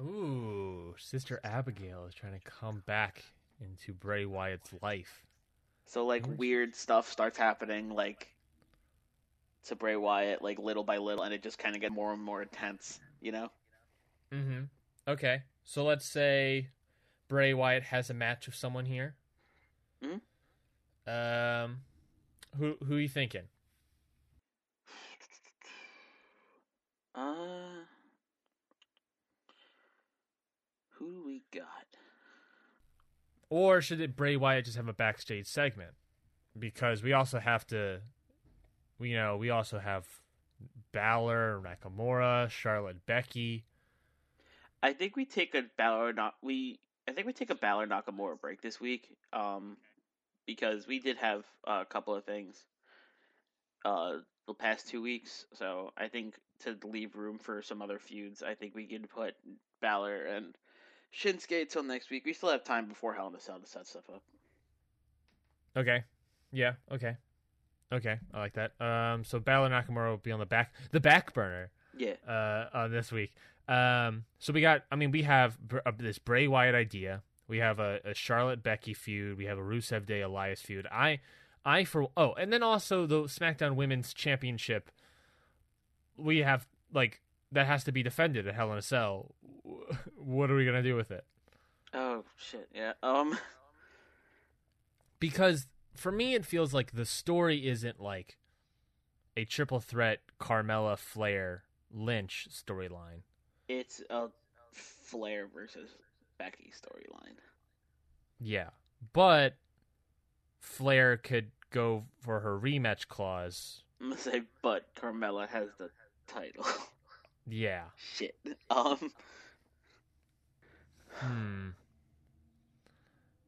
Ooh, Sister Abigail is trying to come back into Bray Wyatt's life. So like Weird. weird stuff starts happening, like to Bray Wyatt, like little by little, and it just kind of gets more and more intense. You know? Mm-hmm. Okay. So let's say Bray Wyatt has a match with someone here. Mhm. Um, who who are you thinking? Uh, who do we got? Or should it Bray Wyatt just have a backstage segment? Because we also have to, you know, we also have Balor, Nakamura, Charlotte, Becky. I think we take a Balor not we. I think we take a Balor Nakamura break this week. Um, because we did have a couple of things. Uh, the past two weeks, so I think to leave room for some other feuds, I think we could put Balor and Shinsuke till next week. We still have time before Hell in a Cell to set stuff up. Okay. Yeah. Okay. Okay. I like that. Um. So Balor Nakamura will be on the back, the back burner. Yeah, Uh. On this week. Um. So we got. I mean, we have Br- uh, this Bray Wyatt idea. We have a, a Charlotte Becky feud. We have a Rusev Day Elias feud. I. I for oh, and then also the SmackDown Women's Championship. We have like that has to be defended at Hell in a Cell. What are we gonna do with it? Oh shit, yeah. Um, because for me it feels like the story isn't like a triple threat Carmella Flair Lynch storyline. it's a Flair versus Becky storyline. Yeah. But Flair could go for her rematch clause. I'm gonna say, but Carmella has the title. Yeah. shit. Um, Hmm.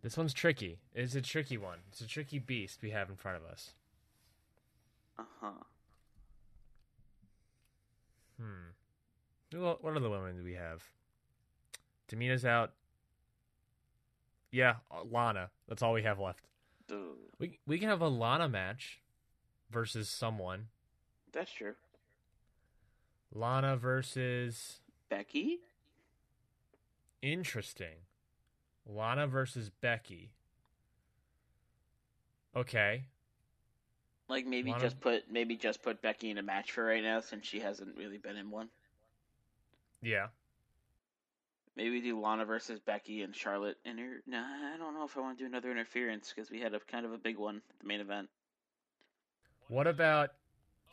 This one's tricky. It's a tricky one. It's a tricky beast we have in front of us. uh huh. Hmm. Well, what other women do we have? Tamina's out. Yeah, uh, Lana. That's all we have left. Dude, We we can have a Lana match versus someone. that's true. Lana versus Becky? interesting. Lana versus Becky. Okay. Like maybe Lana- just put maybe just put Becky in a match for right now since she hasn't really been in one. Yeah. Maybe do Lana versus Becky and Charlotte inter. No, I don't know if I want to do another interference because we had a kind of a big one at the main event. What about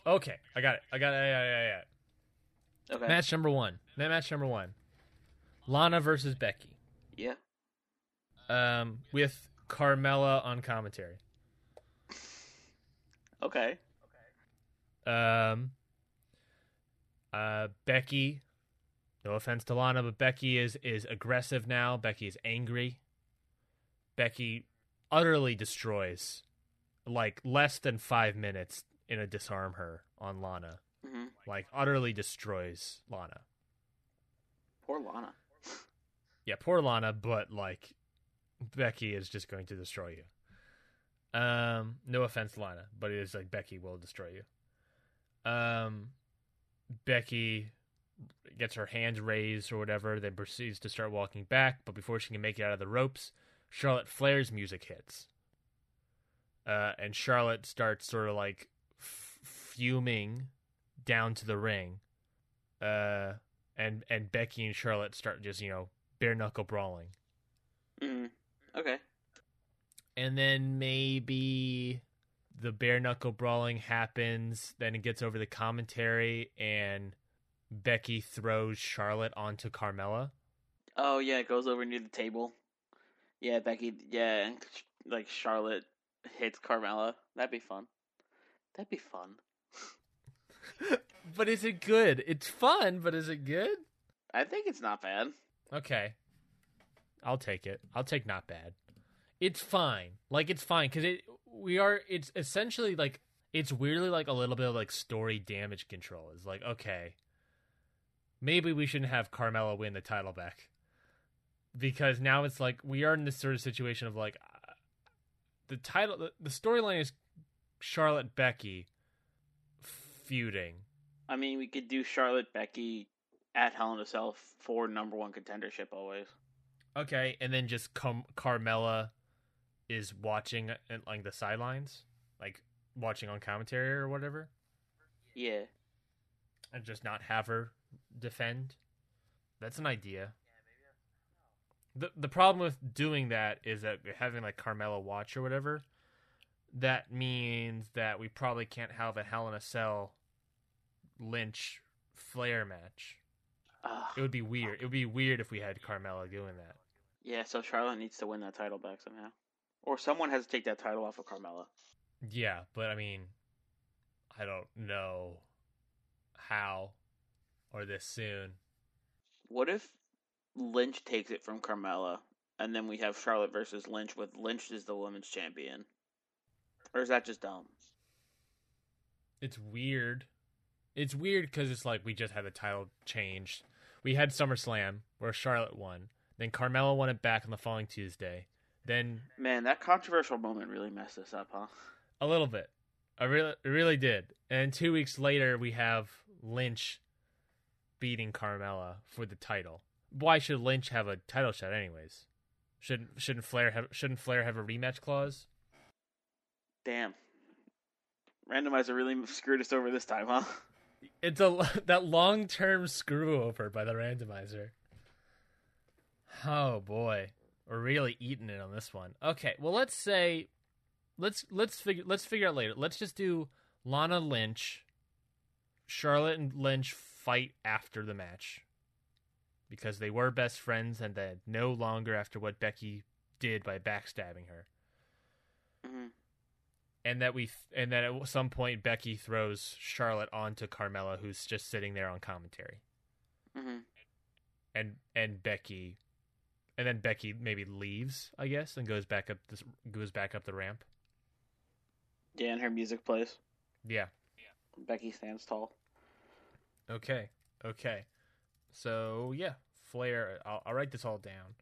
Okay, I got it. I got it. Yeah, yeah, yeah. Okay. Match number one. Match number one. Lana versus Becky. Yeah. Um, with Carmella on commentary. Okay. Okay. Um, uh, Becky. No offense to Lana, but Becky is is aggressive now. Becky is angry. Becky utterly destroys, like less than five minutes in a disarm her on Lana. hmm Like utterly destroys Lana. Poor Lana. Yeah, poor Lana, but like Becky is just going to destroy you. Um, no offense, Lana, but it is like Becky will destroy you. Um, Becky gets her hands raised or whatever, then proceeds to start walking back, but before she can make it out of the ropes, Charlotte Flair's music hits. Uh, and Charlotte starts sort of like f- fuming down to the ring. Uh, and and Becky and Charlotte start just you know bare knuckle brawling, hmm Okay. and then maybe the bare knuckle brawling happens. Then it gets over the commentary, and Becky throws Charlotte onto Carmella. Oh yeah, it goes over near the table. Yeah, Becky. Yeah, and like Charlotte hits Carmella. That'd be fun. That'd be fun. but is it good? It's fun, but is it good? I think it's not bad. Okay, I'll take it. I'll take not bad. It's fine. Like it's fine because it we are. It's essentially like it's weirdly like a little bit of like story damage control. It's like okay, maybe we shouldn't have Carmella win the title back because now it's like we are in this sort of situation of like the title. The, the storyline is Charlotte Becky feuding. I mean, we could do Charlotte Becky at Hell in a Cell for number one contendership always. Okay, and then just com- Carmella is watching uh, at like the sidelines, like watching on commentary or whatever, Yeah. and just not have her defend. That's an idea. The the problem with doing that is that having like Carmella watch or whatever, that means that we probably can't have a Hell in a Cell Lynch Flair match. Ugh. It would be weird. It would be weird if we had Carmella doing that. Yeah, so Charlotte needs to win that title back somehow. Or someone has to take that title off of Carmella. Yeah, but I mean, I don't know how or this soon. What if Lynch takes it from Carmella and then we have Charlotte versus Lynch with Lynch as the women's champion? Or is that just dumb? It's weird. It's weird because it's like we just had the title changed. We had SummerSlam where Charlotte won. Then Carmella won it back on the following Tuesday. Then Man, that controversial moment really messed us up, huh? a little bit. I really, it really did. And two weeks later, we have Lynch beating Carmella for the title. Why should Lynch have a title shot, anyways? Shouldn't shouldn't Flair have shouldn't Flair have a rematch clause? Damn. Randomizer really screwed us over this time, huh? It's a that long term screw over by the randomizer. Oh boy, we're really eating it on this one. Okay, well let's say, let's let's figure let's figure out later. Let's just do Lana Lynch, Charlotte and Lynch fight after the match because they were best friends and then no longer after what Becky did by backstabbing her. hmm and that we and that at some point Becky throws Charlotte onto Carmella, who's just sitting there on commentary, hmm and and Becky, and then Becky maybe leaves, I guess, and goes back up this goes back up the ramp. Yeah, and her music plays. Yeah. Becky stands tall. Okay. Okay. So yeah, Flair. I'll, I'll write this all down.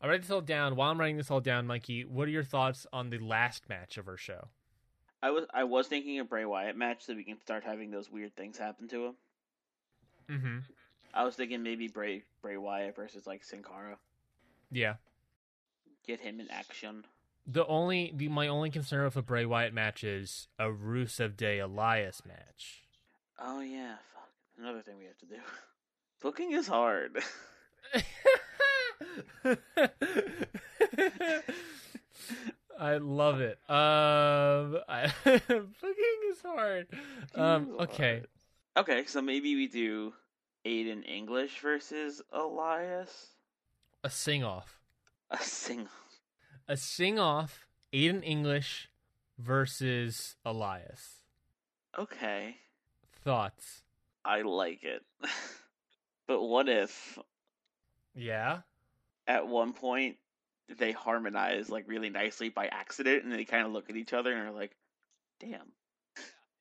I'll write this all down. While I'm writing this all down, Mikey, what are your thoughts on the last match of our show? I was I was thinking a Bray Wyatt match so we can start having those weird things happen to him. Mm-hmm. I was thinking maybe Bray Bray Wyatt versus like Sin Cara. Yeah. Get him in action. The only the my only concern with a Bray Wyatt match is a Rusev Day Elias match. Oh yeah, fuck. Another thing we have to do. Booking is hard. I love it. Um, I, booking is hard. Um, okay. Okay, so maybe we do Aiden English versus Elias. A sing off. A single. A sing off. Aiden English versus Elias. Okay, Thoughts? I like it. but what if Yeah. at one point they harmonize like really nicely by accident and they kind of look at each other and are like, damn,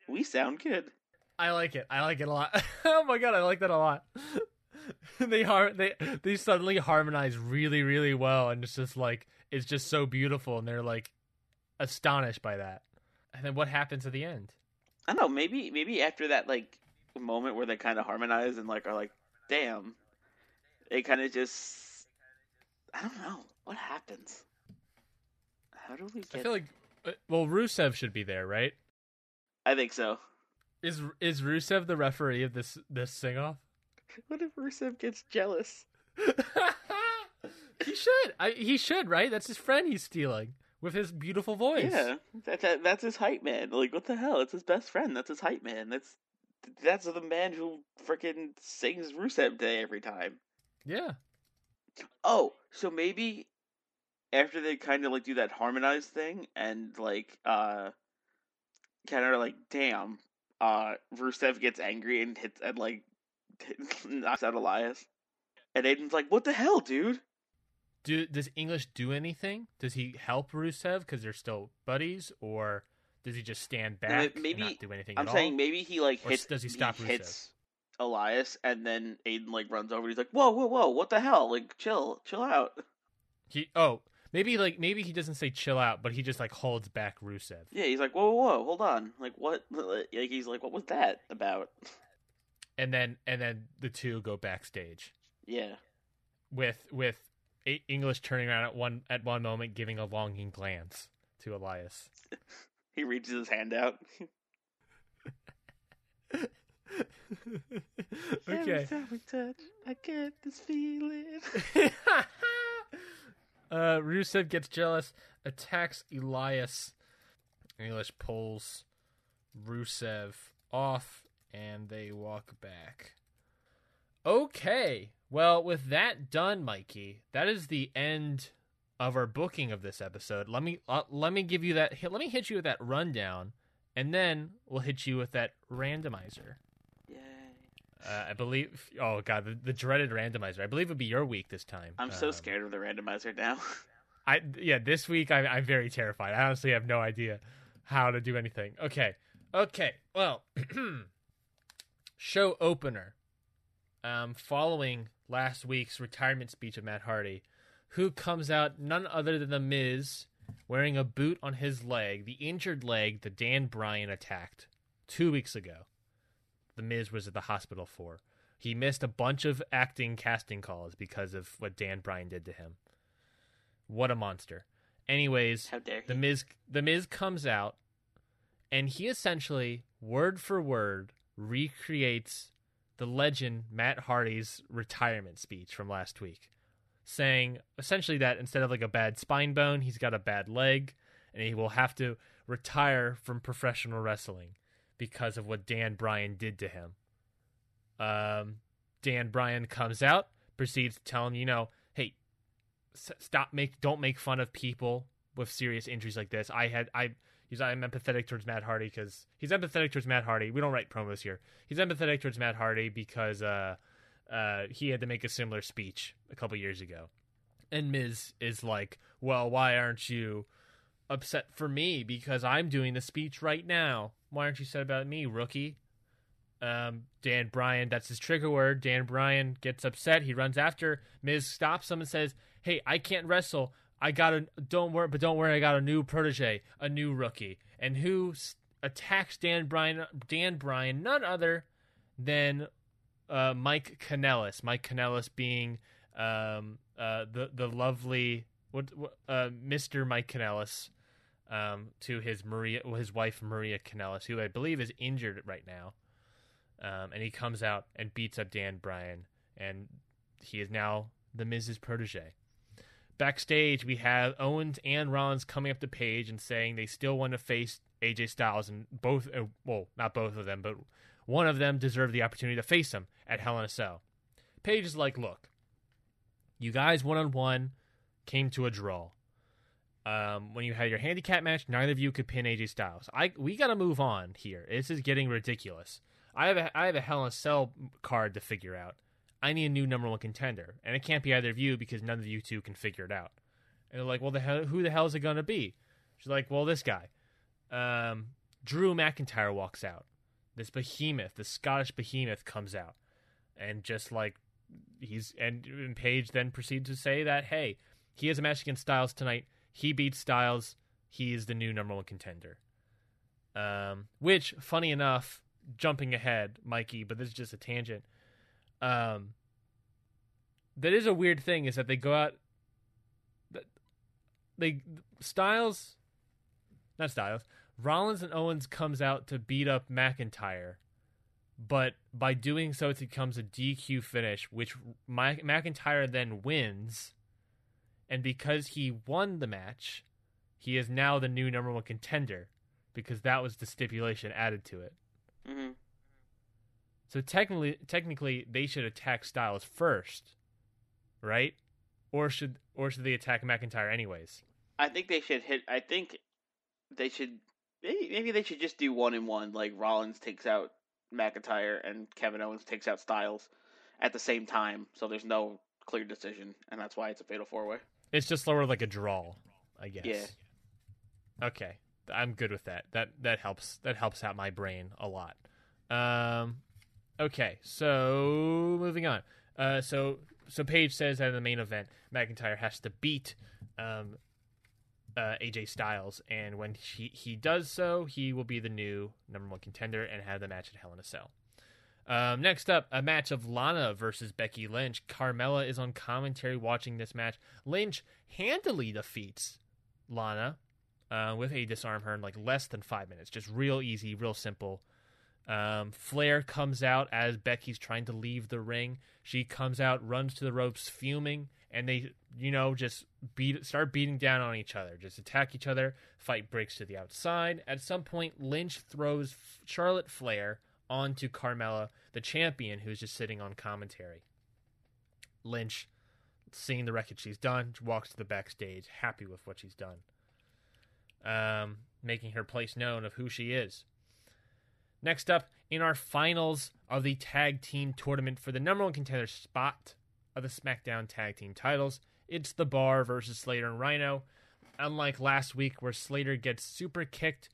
we sound good. I like it. I like it a lot. oh my god, I like that a lot. they har- they they suddenly harmonize really really well and it's just like it's just so beautiful and they're like astonished by that. And then what happens at the end? I don't know, maybe maybe after that like moment where they kind of harmonize and like are like, damn, it kind of just, I don't know, what happens? How do we get? I feel like uh, well Rusev should be there, right? I think so. Is is Rusev the referee of this this sing off? What if Rusev gets jealous? he should. I, he should, right? That's his friend he's stealing with his beautiful voice. Yeah, that, that that's his hype man. Like, what the hell? It's his best friend. That's his hype man. That's that's the man who freaking sings Rusev Day every time. Yeah. Oh, so maybe after they kind of like do that harmonized thing and like uh kind of like damn, uh Rusev gets angry and hits and like knocks out Elias. And Aiden's like, "What the hell, dude?" Do does English do anything? Does he help Rusev because they're still buddies, or does he just stand back maybe- and not do anything I'm at saying all? maybe he like Or hits. does he stop Rusev? hits Elias, and then Aiden like runs over. and He's like, "Whoa, whoa, whoa! What the hell? Like, chill, chill out." He oh maybe like maybe he doesn't say chill out, but he just like holds back Rusev. Yeah, he's like, "Whoa, whoa, whoa! Hold on! Like, what? Like, he's like, what was that about?" And then and then the two go backstage Yeah, with with English turning around at one at one moment, giving a longing glance to Elias. he reaches his hand out. okay. Every time we touch, I get this feeling. uh, Rusev gets jealous, attacks Elias. English pulls Rusev off, and they walk back. Okay, well, with that done, Mikey, that is the end of our booking of this episode. Let me uh, let me give you that. Let me hit you with that rundown, and then we'll hit you with that randomizer. Yay! Uh, I believe. Oh god, the, the dreaded randomizer. I believe it'd be your week this time. I'm so Um, scared of the randomizer now. I yeah, this week I, I'm very terrified. I honestly have no idea how to do anything. Okay, okay. Well, show opener. Um, following last week's retirement speech of Matt Hardy, who comes out none other than the Miz, wearing a boot on his leg, the injured leg that Dan Bryan attacked two weeks ago. The Miz was at the hospital for. He missed a bunch of acting casting calls because of what Dan Bryan did to him. What a monster. Anyways, How dare the? Miz the Miz comes out and he essentially word for word recreates the legend Matt Hardy's retirement speech from last week, saying essentially that instead of like a bad spine bone, he's got a bad leg and he will have to retire from professional wrestling because of what Dan Bryan did to him. Um, Dan Bryan comes out, proceeds to tell him, you know, hey, s- stop make don't make fun of people with serious injuries like this. I had I he's I'm empathetic towards Matt Hardy because he's empathetic towards Matt Hardy. We don't write promos here. He's empathetic towards Matt Hardy because uh uh he had to make a similar speech a couple years ago. And Miz is like, "Well, why aren't you upset for me because I'm doing the speech right now? Why aren't you upset about me, rookie?" Um, Dan Bryan, that's his trigger word. Dan Bryan gets upset. He runs after Miz, stops him, and says, "Hey, I can't wrestle. I got a don't worry, but don't worry. I got a new protege, a new rookie, and who attacks Dan Bryan? Dan Bryan, none other than uh, Mike Kanellis. Mike Kanellis being um, uh, the the lovely what, uh, Mr. Mike Kanellis um, to his Maria, his wife Maria Kanellis, who I believe is injured right now. Um, and he comes out and beats up Dan Bryan, and he is now the Miz's protege. Backstage, we have Owens and Rollins coming up to Paige and saying they still want to face AJ Styles, and both, uh, well, not both of them, but one of them deserved the opportunity to face him at Hell in a Cell. Paige is like, look, you guys one on one came to a draw. Um, when you had your handicap match, neither of you could pin AJ Styles. I we got to move on here. This is getting ridiculous. I have a I have a Hell in a Cell card to figure out. I need a new number one contender, and it can't be either of you because none of you two can figure it out. And they're like, well, the hell, who the hell is it gonna be? She's like, well, this guy. Um, Drew McIntyre walks out. This behemoth, the Scottish behemoth, comes out, and just like he's and, and Paige then proceeds to say that hey, he has a match against Styles tonight. He beats Styles. He is the new number one contender. Um, which, funny enough, jumping ahead, Mikey, but this is just a tangent. Um, that is a weird thing is that they go out. They Styles, not Styles. Rollins and Owens comes out to beat up McIntyre, but by doing so, it becomes a DQ finish, which McIntyre then wins. And because he won the match, he is now the new number one contender because that was the stipulation added to it. hmm So technically, technically, they should attack Styles first, right? Or should or should they attack McIntyre anyways? I think they should hit. I think they should. Maybe, maybe they should just do one in one. Like Rollins takes out McIntyre and Kevin Owens takes out Styles at the same time. So there's no clear decision, and that's why it's a fatal four way. It's just sort of like a draw, I guess. Yeah. Okay, I'm good with that. That that helps. That helps out my brain a lot. Um, okay, so moving on. Uh, so so Paige says that in the main event, McIntyre has to beat um, uh, AJ Styles, and when he he does so, he will be the new number one contender and have the match at Hell in a Cell. Um, next up, a match of Lana versus Becky Lynch. Carmella is on commentary watching this match. Lynch handily defeats Lana uh, with a disarm her in like less than five minutes. Just real easy, real simple. Um, Flair comes out as Becky's trying to leave the ring. She comes out, runs to the ropes, fuming, and they, you know, just beat, start beating down on each other, just attack each other. Fight breaks to the outside. At some point, Lynch throws Charlotte Flair onto Carmella, the champion, who's just sitting on commentary. Lynch, seeing the wreckage she's done, walks to the backstage, happy with what she's done, um, making her place known of who she is. Next up, in our finals of the tag team tournament for the number one contender spot of the SmackDown tag team titles, it's the Bar versus Slater and Rhino. Unlike last week, where Slater gets super kicked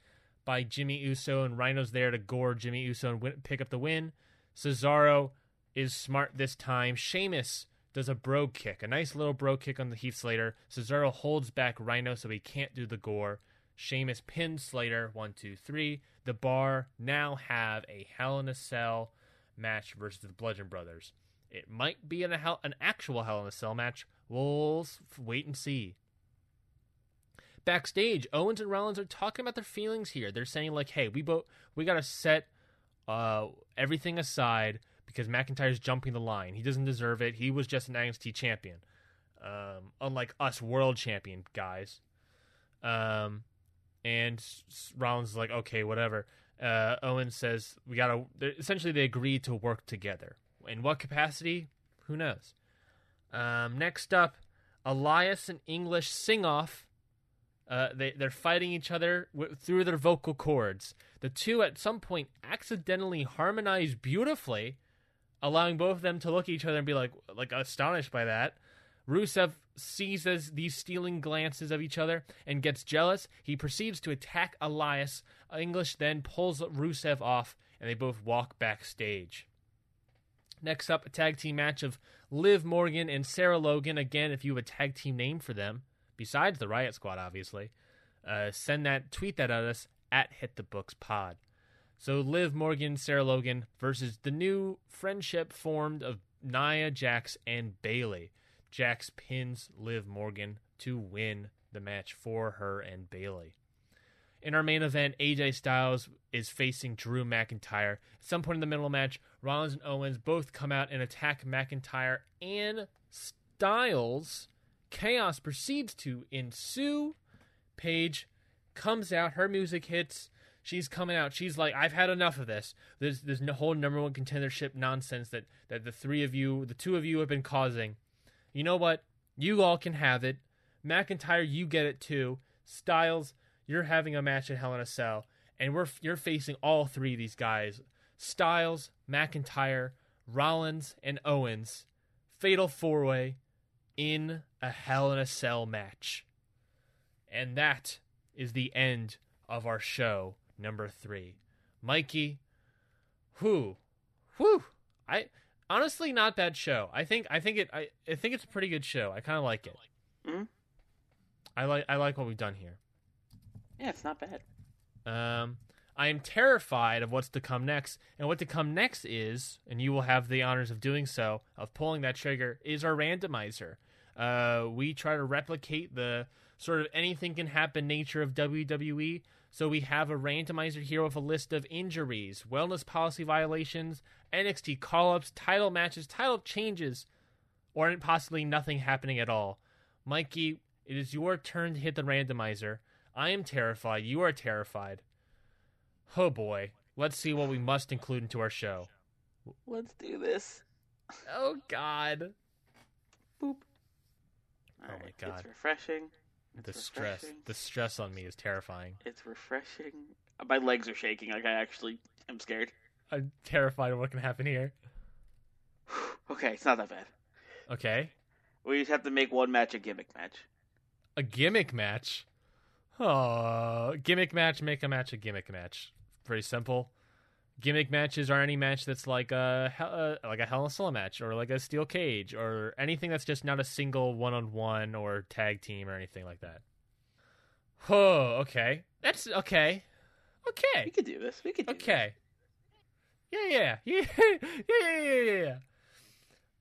by Jimmy Uso and Rhino's there to gore Jimmy Uso and win- pick up the win, Cesaro is smart this time. Sheamus does a Brogue kick, a nice little Brogue kick on the Heath Slater. Cesaro holds back Rhino so he can't do the gore. Sheamus pins Slater. One, two, three. The Bar now have a Hell in a Cell match versus the Bludgeon Brothers. It might be an, hell, an actual Hell in a Cell match. We'll wait and see. Backstage, Owens and Rollins are talking about their feelings here. They're saying like, "Hey, we both we gotta set uh, everything aside because McIntyre's jumping the line. He doesn't deserve it. He was just an NXT champion, um, unlike us world champion guys." Um, and Rollins is like, "Okay, whatever." Uh, Owens says, "We gotta." Essentially, they agreed to work together. In what capacity? Who knows? Um, next up, Elias and English sing off. Uh, they they're fighting each other w- through their vocal cords. The two at some point accidentally harmonize beautifully, allowing both of them to look at each other and be like like astonished by that. Rusev sees as these stealing glances of each other and gets jealous. He proceeds to attack Elias. English then pulls Rusev off, and they both walk backstage. Next up, a tag team match of Liv Morgan and Sarah Logan. Again, if you have a tag team name for them, besides the Riot Squad, obviously, uh, send that, tweet that at us at Hit the Books Pod. So Liv Morgan, Sarah Logan versus the new friendship formed of Nia Jax and Bayley. Jax pins Liv Morgan to win the match for her and Bayley. In our main event, AJ Styles is facing Drew McIntyre. At some point in the middle of the match, Rollins and Owens both come out and attack McIntyre and Styles Chaos proceeds to ensue. Paige comes out, her music hits. She's coming out. She's like, I've had enough of this. There's no whole number one contendership nonsense that, that the three of you, the two of you have been causing. You know what? You all can have it. McIntyre, you get it too. Styles, you're having a match at Hell in a Cell, and we're you're facing all three of these guys: Styles, McIntyre, Rollins, and Owens. Fatal four way in a Hell in a Cell match, and that is the end of our show number three. Mikey, who, whew, I honestly not bad show. I think I think it I, I think it's a pretty good show. I kind of like it. Mhm. I like I like what we've done here. Yeah, it's not bad. Um, I am terrified of what's to come next, and what to come next is, and you will have the honors of doing so, of pulling that trigger, is our randomizer. Uh, we try to replicate the sort of anything can happen nature of WWE. So we have a randomizer here with a list of injuries, wellness policy violations, NXT call-ups, title matches, title changes, or possibly nothing happening at all. Mikey, it is your turn to hit the randomizer. I am terrified. You are terrified. Oh boy. Let's see what we must include into our show. Let's do this. Oh god. Boop. Oh my God. It's refreshing. The It's stress. The stress on me is terrifying. It's refreshing. My legs are shaking. Like I actually am scared. I'm terrified of what can happen here. okay, it's not that bad. Okay. We just have to make one match a gimmick match. A gimmick match. Oh, gimmick match, make a match a gimmick match. Pretty simple. Gimmick matches are any match that's like a hell- uh, like a Hell in a Cell match or like a steel cage or anything that's just not a single one on one or tag team or anything like that. Oh, okay. That's okay. Okay. We could do this. We could do Okay. Yeah, yeah, yeah, yeah, yeah, yeah, yeah, yeah.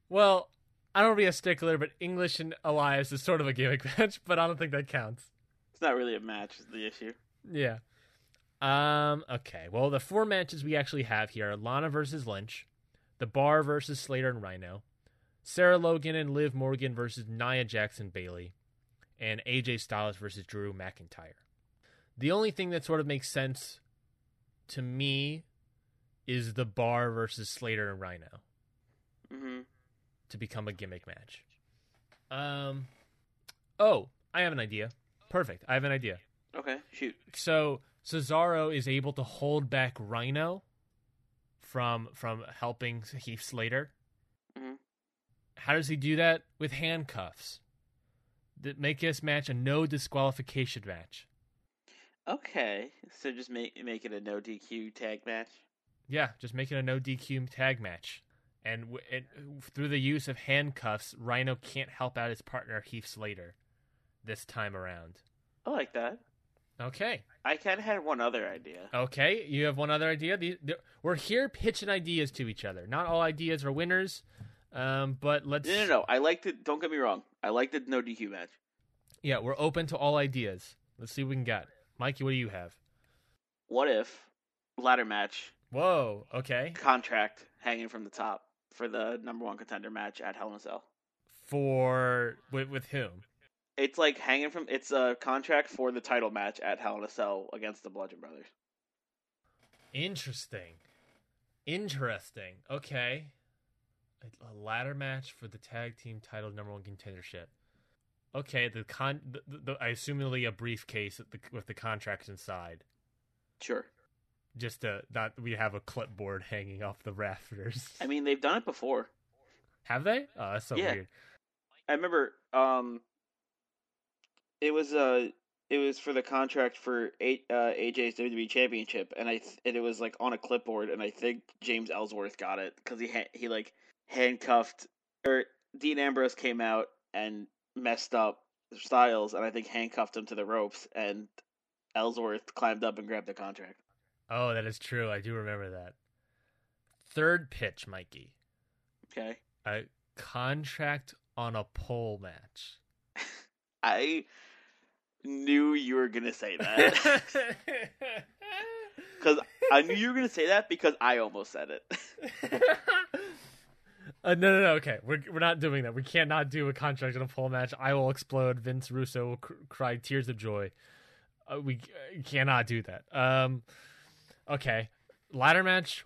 Well, I don't want to be a stickler, but English and Elias is sort of a gimmick match, but I don't think that counts. It's not really a match. Is the issue. Yeah. Um. Okay. Well, the four matches we actually have here: are Lana versus Lynch, The Bar versus Slater and Rhino, Sarah Logan and Liv Morgan versus Nia Jax and Bayley, and AJ Styles versus Drew McIntyre. The only thing that sort of makes sense to me is The Bar versus Slater and Rhino hmm to become a gimmick match. Um. Oh, I have an idea. Perfect. I have an idea. Okay, shoot. so Cesaro is able to hold back Rhino from from helping Heath Slater. Mhm. How does he do that? With handcuffs. That make this match a no disqualification match. Okay, so just make make it a no DQ tag match. Yeah, just make it a no DQ tag match. And, w- and through the use of handcuffs, Rhino can't help out his partner Heath Slater this time around. I like that. Okay. I kind of had one other idea. Okay, you have one other idea. These, th- we're here pitching ideas to each other. Not all ideas are winners, um, but let's. No, no, no. I liked it. Don't get me wrong. I liked the no DQ match. Yeah, we're open to all ideas. Let's see what we can get. Mikey, what do you have? What if ladder match Whoa. Okay. contract hanging from the top for the number one contender match at Hell in a Cell? For with, with whom? It's like hanging from. It's a contract for the title match at Hell in a Cell against the Bludgeon Brothers. Interesting. Interesting. Okay. A, a ladder match for the tag team title number one contendership. Okay, the con. The, the, the, I assumingly a briefcase with the, with the contracts inside. Sure. Just to not we have a clipboard hanging off the rafters. I mean, they've done it before. Have they? Oh, that's so Yeah. weird. I remember. Um, it was uh it was for the contract for A- uh, AJ's WWE Championship, and I th- and it was like on a clipboard, and I think James Ellsworth got it because he ha- he like handcuffed or Dean Ambrose came out and messed up Styles, and I think handcuffed him to the ropes, and Ellsworth climbed up and grabbed the contract. Oh, that is true. I do remember that. Third pitch, Mikey. Okay, A contract on a pole match. I knew you were gonna say that because I knew you were gonna say that because I almost said it. Uh, no, no, no. Okay, we're we're not doing that. We cannot do a contract in a pole match. I will explode. Vince Russo will cr- cry tears of joy. Uh, we uh, cannot do that. Um, okay, ladder match.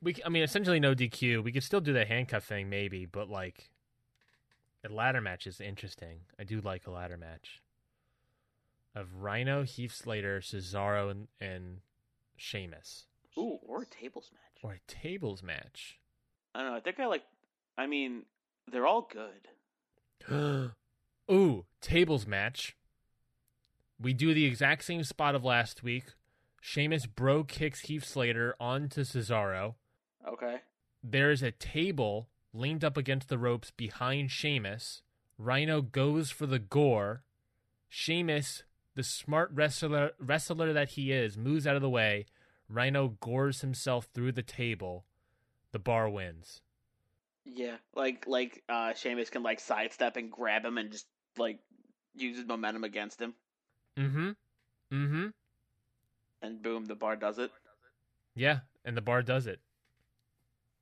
We, I mean, essentially no DQ. We could still do the handcuff thing, maybe, but like, a ladder match is interesting. I do like a ladder match of Rhino, Heath Slater, Cesaro, and and Sheamus, Ooh, or a tables match. or a tables match. I don't know. I think I like. I mean, they're all good. Ooh, tables match. We do the exact same spot of last week. Sheamus Brogue kicks Heath Slater onto Cesaro. Okay. There's a table leaned up against the ropes behind Sheamus. Rhino goes for the gore. Sheamus, the smart wrestler wrestler that he is, moves out of the way. Rhino gores himself through the table. The bar wins. Yeah, like like uh Sheamus can like sidestep and grab him and just like use his momentum against him, Mm-hmm. Mm-hmm. and boom, the bar does it. Yeah, and the bar does it.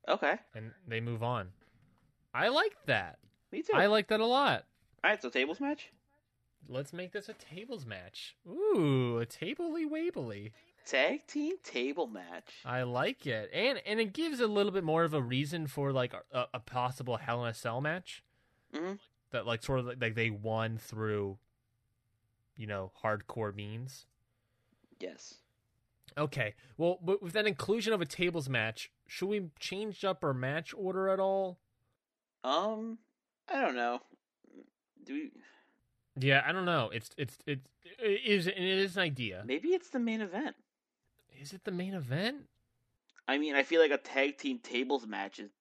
Okay, and they move on. I like that. me too. I like that a lot. All right, so tables match. Let's make this a tables match. Ooh, a tabley wabley. Tag team table match. I like it, and and it gives a little bit more of a reason for like a, a possible Hell in a Cell match. Mhm. That like sort of like, like they won through, you know, hardcore means. Yes. Okay, well, with that inclusion of a tables match, should we change up our match order at all? Um, I don't know. Do we? Yeah, I don't know. It's it's it's it is it is an idea. Maybe it's the main event. Is it the main event? I mean, I feel like a tag team tables match is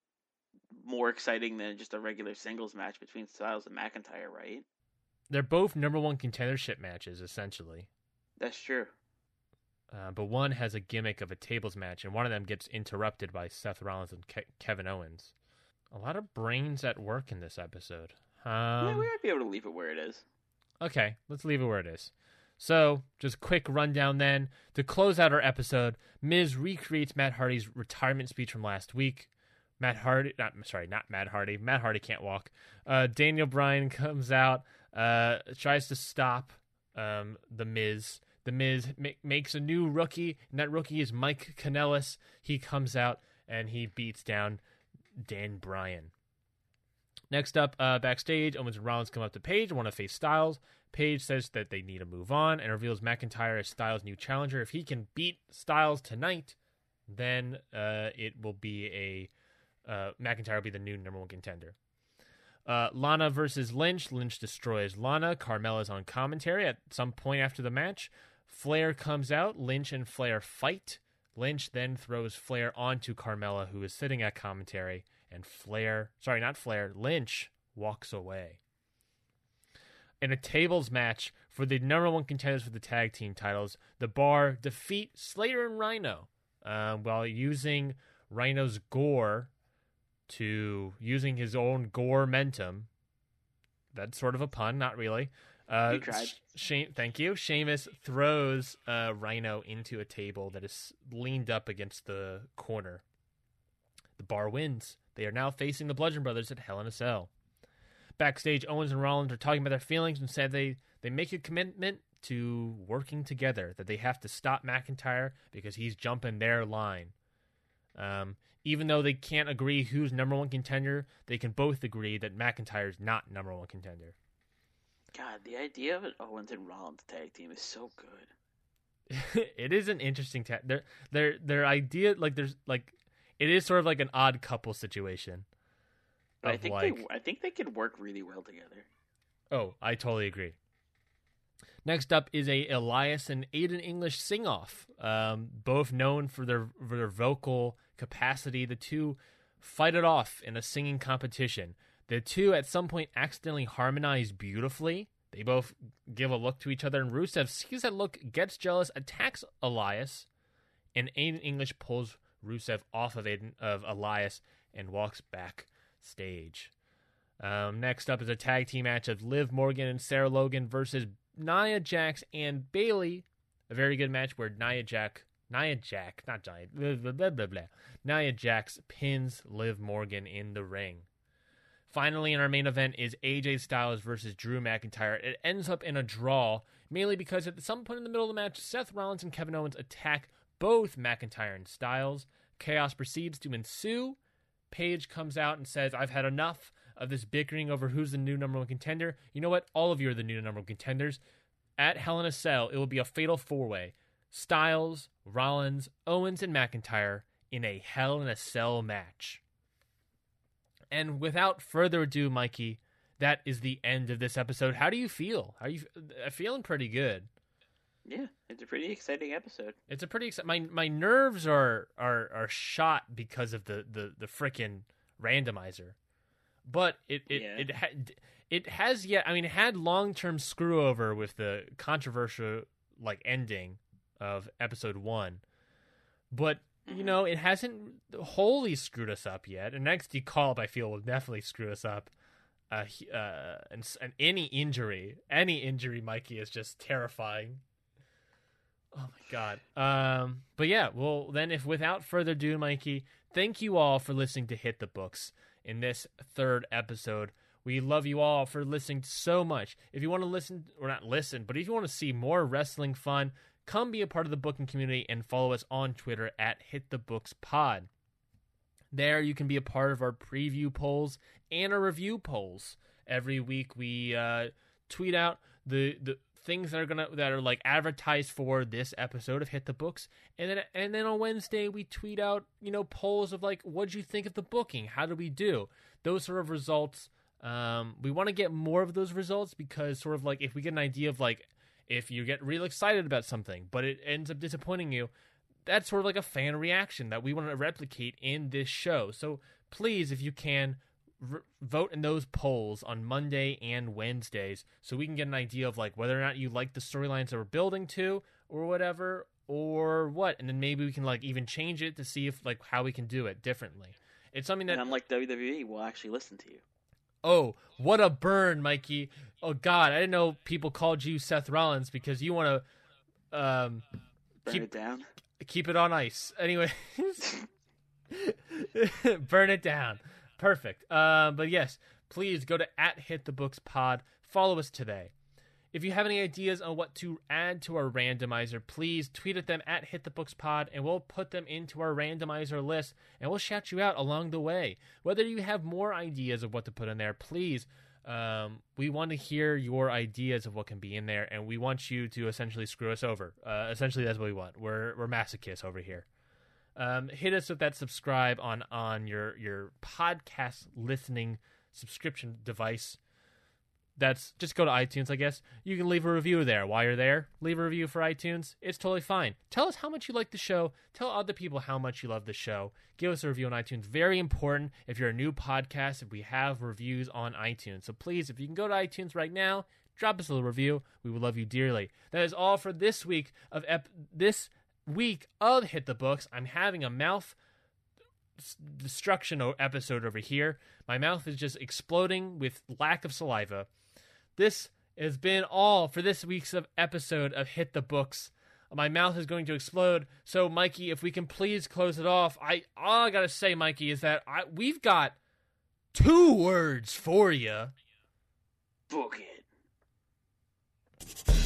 more exciting than just a regular singles match between Styles and McIntyre, right? They're both number one contendership matches, essentially. That's true. Uh, but one has a gimmick of a tables match, and one of them gets interrupted by Seth Rollins and Ke- Kevin Owens. A lot of brains at work in this episode. Um, yeah, we might be able to leave it where it is. Okay, let's leave it where it is. So, just quick rundown then. To close out our episode, Miz recreates Matt Hardy's retirement speech from last week. Matt Hardy, not sorry, not Matt Hardy. Matt Hardy can't walk. Uh, Daniel Bryan comes out, uh, tries to stop um, the Miz. The Miz ma- makes a new rookie, and that rookie is Mike Kanellis. He comes out and he beats down Dan Bryan. Next up, uh, backstage, Owens and Rollins come up to Paige and want to face Styles. Paige says that they need to move on and reveals McIntyre as Styles' new challenger. If he can beat Styles tonight, then uh, it will be a uh, McIntyre will be the new number one contender. Uh, Lana versus Lynch. Lynch destroys Lana. Carmella's on commentary at some point after the match. Flair comes out. Lynch and Flair fight. Lynch then throws Flair onto Carmella, who is sitting at commentary, and Flair, sorry, not Flair, Lynch walks away. In a tables match for the number one contenders for the tag team titles, the Bar defeat Slater and Rhino uh, while using Rhino's gore to using his own gore momentum. That's sort of a pun, not really. Uh. Shame, thank you. Sheamus throws uh, Rhino into a table that is leaned up against the corner. The bar wins. They are now facing the Bludgeon Brothers at Hell in a Cell. Backstage, Owens and Rollins are talking about their feelings and said they, they make a commitment to working together, that they have to stop McIntyre because he's jumping their line. Um, even though they can't agree who's number one contender, they can both agree that McIntyre's not number one contender. God, the idea of an Owens and Rollins tag team is so good. it is an interesting tag. their their their idea like there's like it is sort of like an odd couple situation. I think like, they, I think they could work really well together. Oh, I totally agree. Next up is a Elias and Aiden English sing off. Um, both known for their for their vocal capacity, the two fight it off in a singing competition. The two at some point accidentally harmonize beautifully. They both give a look to each other, and Rusev sees that look, gets jealous, attacks Elias, and Aiden English pulls Rusev off of Aiden, of Elias and walks backstage. Um, next up is a tag team match of Liv Morgan and Sarah Logan versus Nia Jax and Bayley. A very good match where Nia Jack, Nia Jack, not Giant, blah, blah, blah, blah, blah. Nia Jax pins Liv Morgan in the ring. Finally, in our main event is AJ Styles versus Drew McIntyre. It ends up in a draw, mainly because at some point in the middle of the match, Seth Rollins and Kevin Owens attack both McIntyre and Styles. Chaos proceeds to ensue. Paige comes out and says, I've had enough of this bickering over who's the new number one contender. You know what? All of you are the new number one contenders. At Hell in a Cell, it will be a fatal four way Styles, Rollins, Owens, and McIntyre in a Hell in a Cell match. And without further ado, Mikey, that is the end of this episode. How do you feel? Are you uh, feeling pretty good? Yeah, it's a pretty exciting episode. It's a pretty exciting. my my nerves are are are shot because of the the the freaking randomizer. But it it Yeah. it had it has yet I mean it had long-term screw over with the controversial like ending of episode 1. But you know, it hasn't wholly screwed us up yet. An NXT call up, I feel, will definitely screw us up. Uh, uh, and, and any injury, any injury, Mikey, is just terrifying. Oh my god. Um, but yeah, well then, if without further ado, Mikey, thank you all for listening to Hit the Books in this third episode. We love you all for listening so much. If you want to listen, or not listen, but if you want to see more wrestling fun, come be a part of the booking community and follow us on Twitter at Hit the Books Pod. There, you can be a part of our preview polls and our review polls. Every week, we uh, tweet out the the things that are gonna that are like advertised for this episode of Hit the Books, and then and then on Wednesday we tweet out you know polls of like what'd you think of the booking? How did we do? Those sort of results. Um, we want to get more of those results because sort of like if we get an idea of like if you get real excited about something but it ends up disappointing you that's sort of like a fan reaction that we want to replicate in this show. So please, if you can, r- vote in those polls on Monday and Wednesdays so we can get an idea of like whether or not you like the storylines that we're building to or whatever or what. And then maybe we can like even change it to see if like how we can do it differently. It's something that And unlike WWE, we'll actually listen to you. Oh, what a burn, Mikey. Oh God, I didn't know people called you Seth Rollins because you want to um Burn Keep- it down. keep it on ice. Anyway, burn it down. Perfect. Um, but yes, please go to at Hit the Books Pod. Follow us today. If you have any ideas on what to add to our randomizer, please tweet at them at Hit the Books Pod, and we'll put them into our randomizer list, and we'll shout you out along the way. Whether you have more ideas of what to put in there, please. Um, we want to hear your ideas of what can be in there, and we want you to essentially screw us over. Uh, essentially, that's what we want. We're we're masochists over here. Um, hit us with that subscribe on on your your podcast listening subscription device. That's just go to iTunes, I guess. You can leave a review there while you're there. Leave a review for iTunes. It's totally fine. Tell us how much you like the show. Tell other people how much you love the show. Give us a review on iTunes. Very important if you're a new podcast, if we have reviews on iTunes. So please, if you can go to iTunes right now, drop us a little review. We would love you dearly. That is all for this week of ep- this week of Hit the Books. I'm having a mouth destruction episode over here. My mouth is just exploding with lack of saliva. This has been all for this week's of episode of Hit the Books. My mouth is going to explode. So, Mikey, if we can please close it off, I all I gotta say, Mikey, is that I we've got two words for you. Book it.